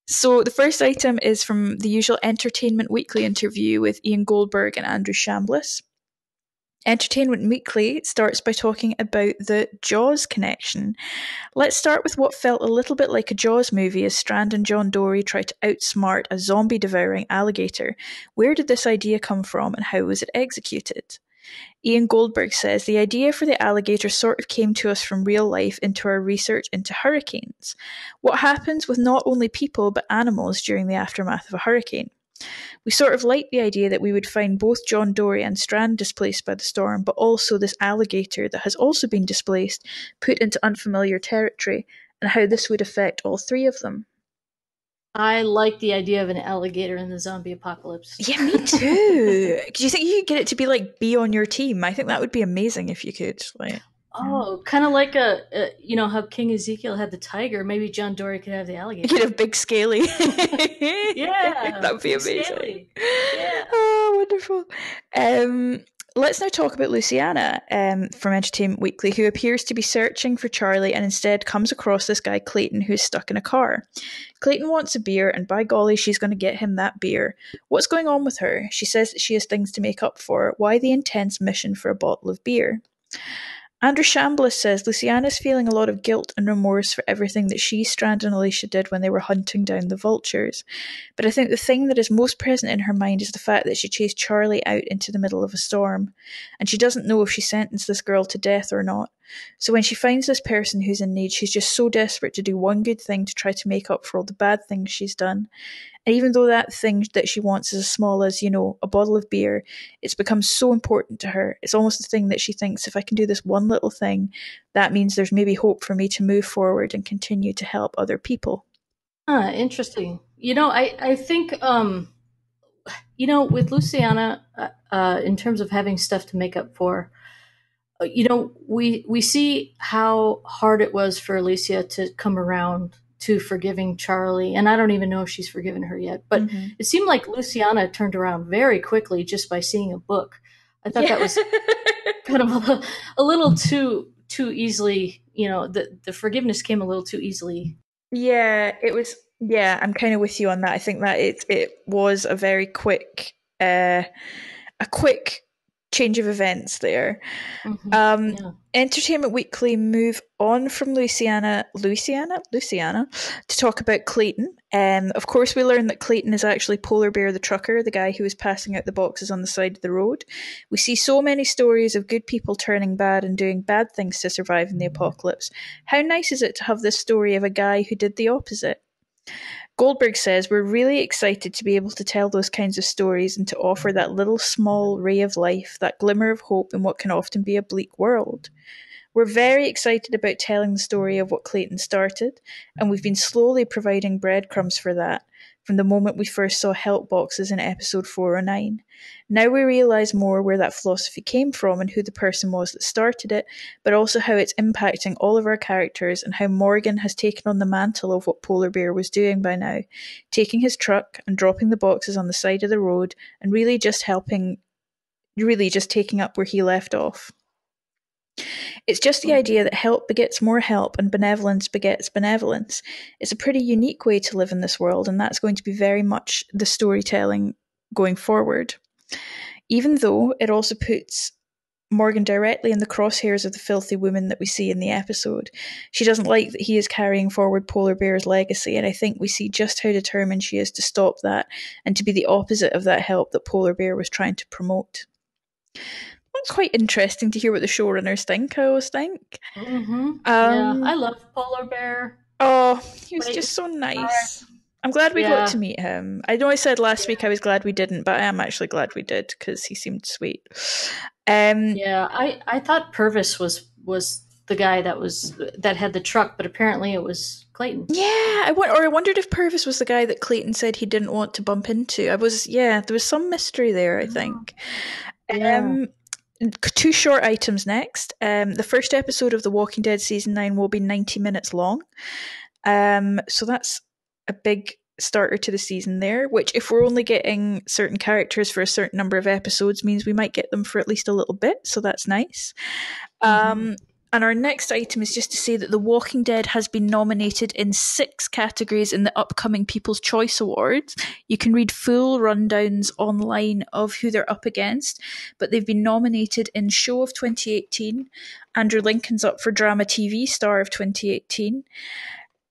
So the first item is from the usual Entertainment Weekly interview with Ian Goldberg and Andrew Chambliss. Entertainment Weekly starts by talking about the Jaws connection. Let's start with what felt a little bit like a Jaws movie as Strand and John Dorie try to outsmart a zombie devouring alligator. Where did this idea come from and how was it executed? Ian Goldberg says the idea for the alligator sort of came to us from real life into our research into hurricanes. What happens with not only people but animals during the aftermath of a hurricane? We sort of liked the idea that we would find both John Dorie and Strand displaced by the storm, but also this alligator that has also been displaced, put into unfamiliar territory, and how this would affect all three of them. I like the idea of an alligator in the zombie apocalypse. Yeah, me <laughs> too. Do you think you could get it to be like be on your team? I think that would be amazing if you could. Like, Oh, kind of like a, a, you know, how King Ezekiel had the tiger. Maybe John Dorie could have the you alligator. could have big scaly. <laughs> <laughs> Yeah, that would be amazing. scaly. Yeah. Oh, wonderful. Um, let's now talk about Luciana um, from Entertainment Weekly, who appears to be searching for Charlie and instead comes across this guy, Clayton, who's stuck in a car. Clayton wants a beer, and by golly, she's going to get him that beer. What's going on with her? She says that she has things to make up for. Why the intense mission for a bottle of beer? Andrew Chambliss says Luciana's feeling a lot of guilt and remorse for everything that she, Strand, and Alicia did when they were hunting down the vultures. But I think the thing that is most present in her mind is the fact that she chased Charlie out into the middle of a storm, and she doesn't know if she sentenced this girl to death or not. So when she finds this person who's in need, she's just so desperate to do one good thing to try to make up for all the bad things she's done. And even though that thing that she wants is as small as, you know, a bottle of beer, it's become so important to her. It's almost the thing that she thinks if I can do this one little thing, that means there's maybe hope for me to move forward and continue to help other people. Ah, interesting. You know, I I think um, you know, with Luciana, uh, uh, in terms of having stuff to make up for, you know, we we see how hard it was for Alicia to come around to forgiving Charlie, and I don't even know if she's forgiven her yet. But Mhm. it seemed like Luciana turned around very quickly just by seeing a book. I thought that was kind of a, a little <laughs> too too easily. You know, the the forgiveness came a little too easily. Yeah, it was. Yeah, I'm kind of with you on that. I think that it it was a very quick, uh, a quick change of events there. Mhm. Um, Yeah. Entertainment Weekly move on from Louisiana, Louisiana, Louisiana, to talk about Clayton. Um, of course, we learn that Clayton is actually Polar Bear the trucker, the guy who was passing out the boxes on the side of the road. We see so many stories of good people turning bad and doing bad things to survive in the apocalypse. How nice is it to have this story of a guy who did the opposite? Goldberg says we're really excited to be able to tell those kinds of stories and to offer that little small ray of life, that glimmer of hope in what can often be a bleak world. We're very excited about telling the story of what Clayton started, and we've been slowly providing breadcrumbs for that from the moment we first saw help boxes in episode 409. Now we realise more where that philosophy came from and who the person was that started it, but also how it's impacting all of our characters and how Morgan has taken on the mantle of what Polar Bear was doing by now, taking his truck and dropping the boxes on the side of the road and really just helping, really just taking up where he left off. It's just the idea that help begets more help and benevolence begets benevolence. It's a pretty unique way to live in this world, and that's going to be very much the storytelling going forward. Even though it also puts Morgan directly in the crosshairs of the filthy woman that we see in the episode. She doesn't like that he is carrying forward Polar Bear's legacy, and I think we see just how determined she is to stop that and to be the opposite of that help that Polar Bear was trying to promote. It's quite interesting to hear what the showrunners think, I always think. Mm-hmm. Um, yeah, I love Polar Bear. Oh, he was Wait, just so nice. I'm glad we Yeah. got to meet him. I know I said last week I was glad we didn't, but I am actually glad we did because he seemed sweet. Um, Yeah, I I thought Purvis was was the guy that was that had the truck, but apparently it was Clayton. Yeah, I or I wondered if Purvis was the guy that Clayton said he didn't want to bump into. I was, yeah, there was some mystery there. I think. Um, two short items next. Um, the first episode of The Walking Dead season nine will be ninety minutes long. Um, so that's a big starter to the season there. Which, if we're only getting certain characters for a certain number of episodes, means we might get them for at least a little bit. So that's nice. Um, and our next item is just to say that The Walking Dead has been nominated in six categories in the upcoming People's Choice Awards. You can read full rundowns online of who they're up against, but they've been nominated in Show of 2018. Andrew Lincoln's up for Drama TV Star of 2018.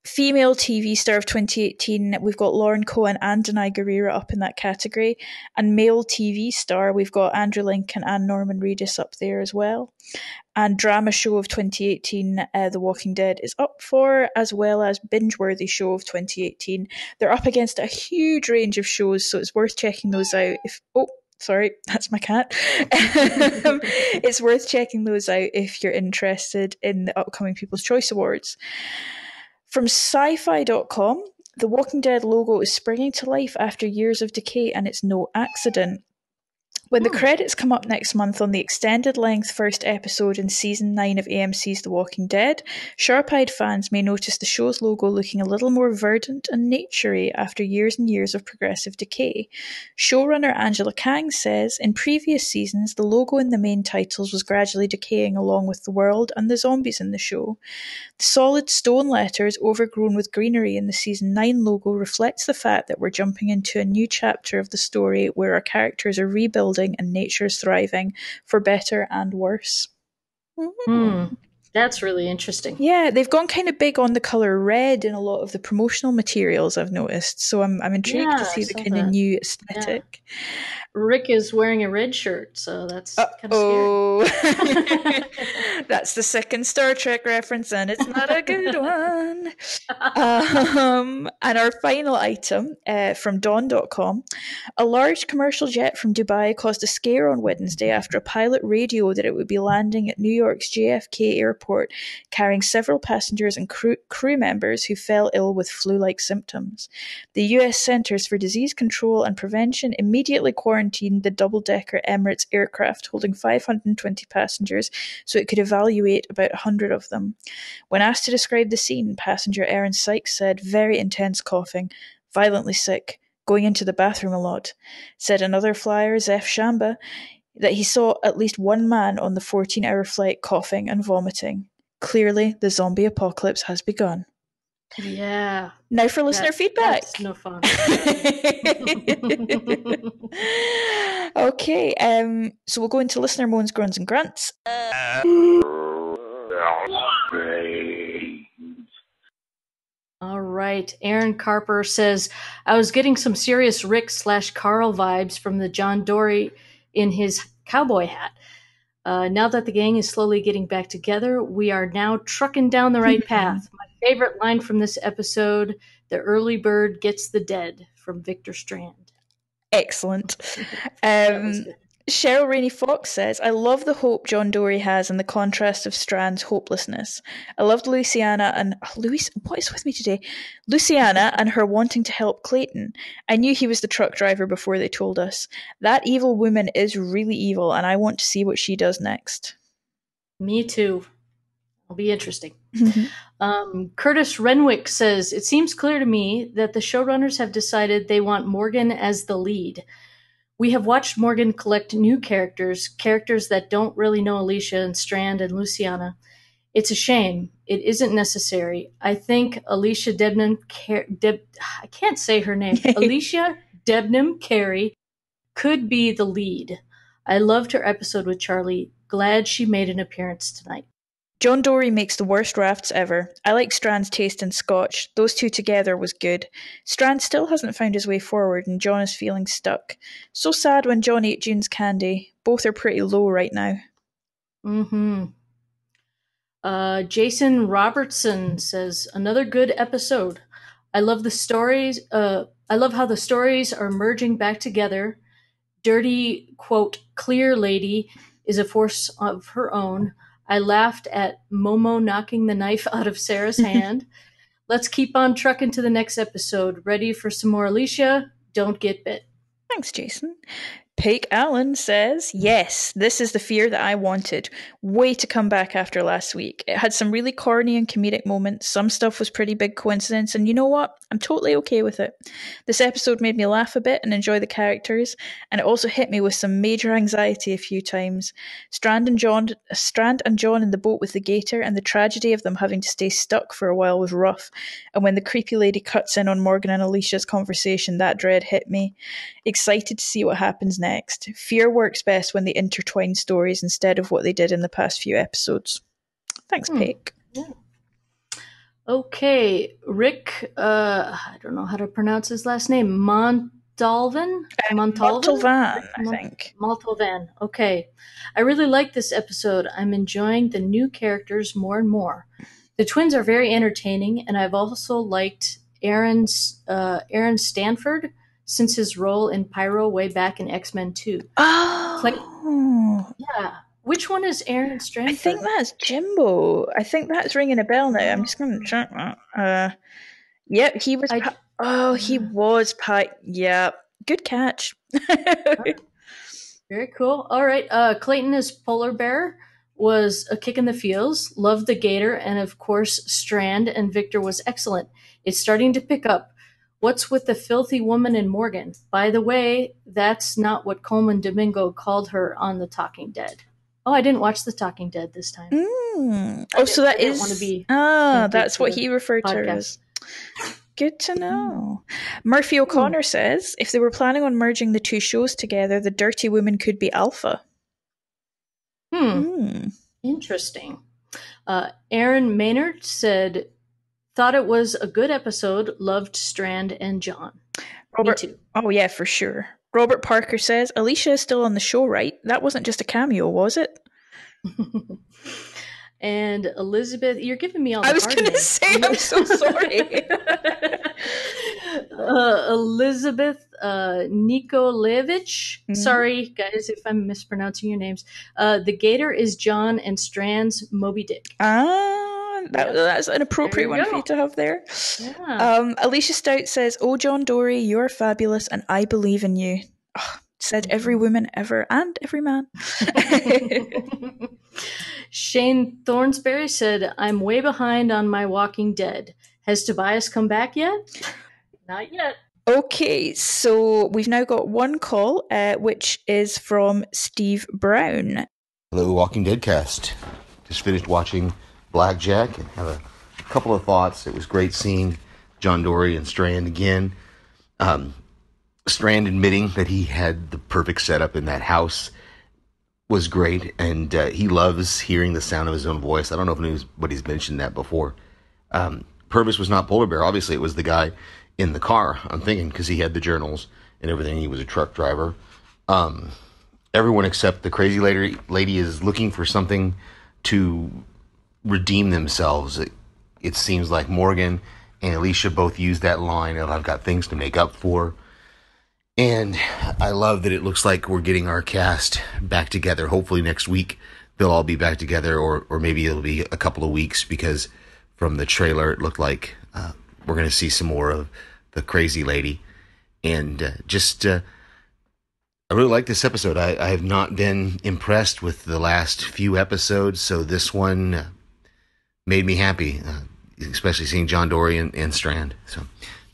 Female TV Star of 2018, we've got Lauren Cohan and Danai Gurira up in that category. And Male TV Star, we've got Andrew Lincoln and Norman Reedus up there as well. And Drama Show of 2018, uh, The Walking Dead is up for, as well as Binge Worthy Show of 2018. They're up against a huge range of shows, so it's worth checking those out. If Oh, sorry, <laughs> that's my cat. Um, it's worth checking those out if you're interested in the upcoming People's Choice Awards. From sci fi.com, the Walking Dead logo is springing to life after years of decay, and it's no accident. When the hmm. credits come up next month on the extended length first episode in season 9 of AMC's The Walking Dead, sharp eyed fans may notice the show's logo looking a little more verdant and naturey after years and years of progressive decay. Showrunner Angela Kang says in previous seasons, the logo in the main titles was gradually decaying along with the world and the zombies in the show. The solid stone letters overgrown with greenery in the season 9 logo reflects the fact that we're jumping into a new chapter of the story where our characters are rebuilding and nature's thriving for better and worse. Hmm. That's really interesting. Yeah, they've gone kind of big on the color red in a lot of the promotional materials I've noticed. So I'm I'm intrigued Yeah, to see the kind of new aesthetic. Rick is wearing a red shirt, so that's kind of Oh, that's the second Star Trek reference, and it's not a good <laughs> one. Um, and our final item uh, from Dawn.com a large commercial jet from Dubai caused a scare on Wednesday after a pilot radioed that it would be landing at New York's JFK airport carrying several passengers and crew, crew members who fell ill with flu like symptoms. The US Centers for Disease Control and Prevention immediately quarantined the double decker Emirates aircraft holding 520 passengers so it could evaluate about 100 of them. When asked to describe the scene, passenger Aaron Sykes said, very intense coughing, violently sick, going into the bathroom a lot. Said another flyer, Zef Shamba, that he saw at least one man on the 14 hour flight coughing and vomiting. Clearly, the zombie apocalypse has begun. Yeah. Now for listener That- feedback. No fun. <laughs> <laughs> okay, um, so we'll go into listener moans, groans, and grunts. All right. Aaron Carper says, I was getting some serious Rick slash Carl vibes from the John Dorie in his cowboy hat. Uh, now that the gang is slowly getting back together, we are now trucking down the right <laughs> path. My favorite line from this episode The early bird gets the dead from Victor Strand. Excellent. <laughs> Um, Cheryl Rainey Fox says, I love the hope John Dorie has and the contrast of Strand's hopelessness. I loved Luciana and oh, Luis. What is with me today? Luciana and her wanting to help Clayton. I knew he was the truck driver before they told us. That evil woman is really evil, and I want to see what she does next. Me too. It'll be interesting. <laughs> Um, Curtis Renwick says, It seems clear to me that the showrunners have decided they want Morgan as the lead. We have watched Morgan collect new characters, characters that don't really know Alicia and Strand and Luciana. It's a shame. It isn't necessary. I think Alycia Debnam, Car- Deb- I can't say her name. <laughs> Alicia Debnam Carey could be the lead. I loved her episode with Charlie. Glad she made an appearance tonight. John Dorie makes the worst rafts ever. I like Strand's taste in scotch. Those two together was good. Strand still hasn't found his way forward, and John is feeling stuck. So sad when John ate June's candy. Both are pretty low right now. Mm-hmm. Uh, Jason Robertson says another good episode. I love the stories. Uh, I love how the stories are merging back together. Dirty quote clear lady is a force of her own. I laughed at Momo knocking the knife out of Sarah's <laughs> hand. Let's keep on trucking to the next episode. Ready for some more Alicia? Don't get bit. Thanks, Jason. Pake Allen says, Yes, this is the fear that I wanted. Way to come back after last week. It had some really corny and comedic moments. Some stuff was pretty big coincidence, and you know what? I'm totally okay with it. This episode made me laugh a bit and enjoy the characters, and it also hit me with some major anxiety a few times. Strand and John Strand and John in the boat with the gator and the tragedy of them having to stay stuck for a while was rough. And when the creepy lady cuts in on Morgan and Alicia's conversation, that dread hit me. Excited to see what happens next. Fear works best when they intertwine stories instead of what they did in the past few episodes. Thanks, Hmm. Pake. Okay, Rick. Uh, I don't know how to pronounce his last name. Montalvan. Montalvan. Montalvan, I Mon- think. Montalvan. Okay, I really like this episode. I'm enjoying the new characters more and more. The twins are very entertaining, and I've also liked Aaron's uh, Aaron Stanford since his role in Pyro way back in X Men Two. Oh, Yeah, which one is Aaron Stanford? I think that's Jimbo. I think that's ringing a bell now. I'm just going to check that. Uh, yep, he was. Pi- oh, he was Pi. Yeah, good catch. Very cool. All right. Uh, Clayton as polar bear was a kick in the feels. Loved the gator, and of course Strand and Victor was excellent. It's starting to pick up. What's with the filthy woman in Morgan? By the way, that's not what Colman Domingo called her on The Talking Dead. Oh, I didn't watch The Talking Dead this time. Mm. Oh, so that is. wanna be ah, that's what he referred to her as. Good to know. Murphy O'Connor says if they were planning on merging the two shows together, the Dirty Woman could be Alpha. Hmm. Hmm. Interesting. Uh, Aaron Maynard said, thought it was a good episode, loved Strand and John. Robert, Me too. Oh, yeah, for sure. Robert Parker says Alicia is still on the show, right? That wasn't just a cameo, was it? <laughs> And Elizabeth, you're giving me all the I was going to say, I'm so <laughs> sorry. <laughs> uh, Elizabeth uh, Nikolevich. Mhm. Sorry, guys, if I'm mispronouncing your names. Uh, the Gator is John and Strand's Moby Dick. ah, that, that's an appropriate There you one for you to have there. Yeah. Um, Alicia Stout says, Oh, John Dorie, you're fabulous and I believe in you. Ugh, said every woman ever and every man. <laughs> Shane Thornsberry said, I'm way behind on my Walking Dead. Has Tobias come back yet? Not yet. Okay, so we've now got one call, uh, which is from Steve Brown. Hello, Walking Dead cast. Just finished watching Blackjack and have a couple of thoughts. It was great seeing John Dorie and Strand again. Um, Strand admitting that he had the perfect setup in that house was great, and uh, he loves hearing the sound of his own voice. I don't know if anybody's mentioned that before. Um, Purvis was not Polar Bear. Obviously, it was the guy in the car. I'm thinking because he had the journals and everything. He was a truck driver. Um, everyone except the crazy lady, lady is looking for something to redeem themselves. It, it seems like Morgan and Alicia both use that line of "I've got things to make up for." And I love that it looks like we're getting our cast back together. Hopefully next week they'll all be back together, or or maybe it'll be a couple of weeks because from the trailer it looked like uh, we're going to see some more of the crazy lady. And uh, just uh, I really like this episode. I, I have not been impressed with the last few episodes, so this one uh, made me happy, uh, especially seeing John Dorie and, and Strand. So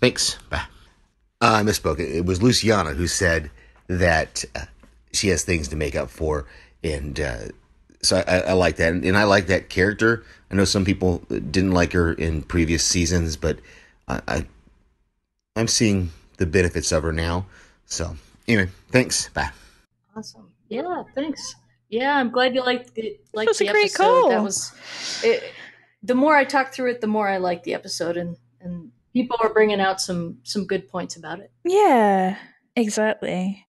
thanks. Bye. Uh, I misspoke. It it was Luciana who said that uh, she has things to make up for, and uh, so I, I like that, and, and I like that character. I know some people didn't like her in previous seasons, but I, I I'm seeing the benefits of her now. So anyway, thanks. Bye. Awesome. Yeah, thanks. Yeah, I'm glad you liked it. Liked was a the great episode. call. That was. It, the more I talk through it, the more I like the episode, and and people are bringing out some some good points about it. Yeah, exactly.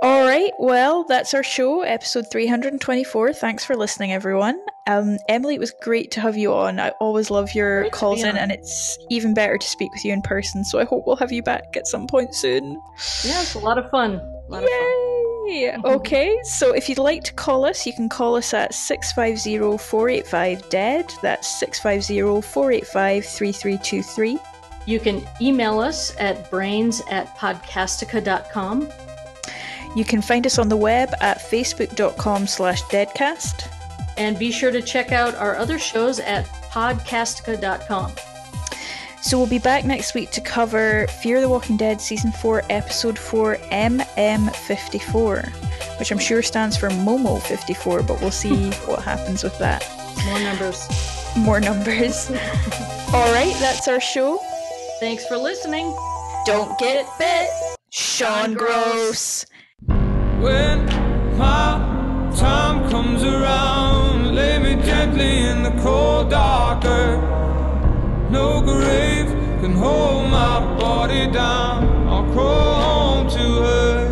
All right, well, that's our show, episode 324. Thanks for listening, everyone. Um, Emily, it was great to have you on. I always love your Great calls in, and it's even better to speak with you in person. So I hope we'll have you back at some point soon. Yeah, it's a lot of fun. A lot of fun. Yay! <laughs> Okay, so if you'd like to call us, you can call us at 650 485 DEAD. That's 650 485 3323. You can email us at brains at podcastica.com. You can find us on the web at facebook.com slash deadcast. And be sure to check out our other shows at podcastica.com. So we'll be back next week to cover Fear the Walking Dead Season 4, Episode 4, MM54, which I'm sure stands for Momo 54, but we'll see <laughs> what happens with that. More numbers. More numbers. <laughs> Alright, that's our show. Thanks for listening. Don't get bit. Sean Gross. When my time comes around, lay me gently in the cold dark earth. No grave can hold my body down. I'll crawl home to her.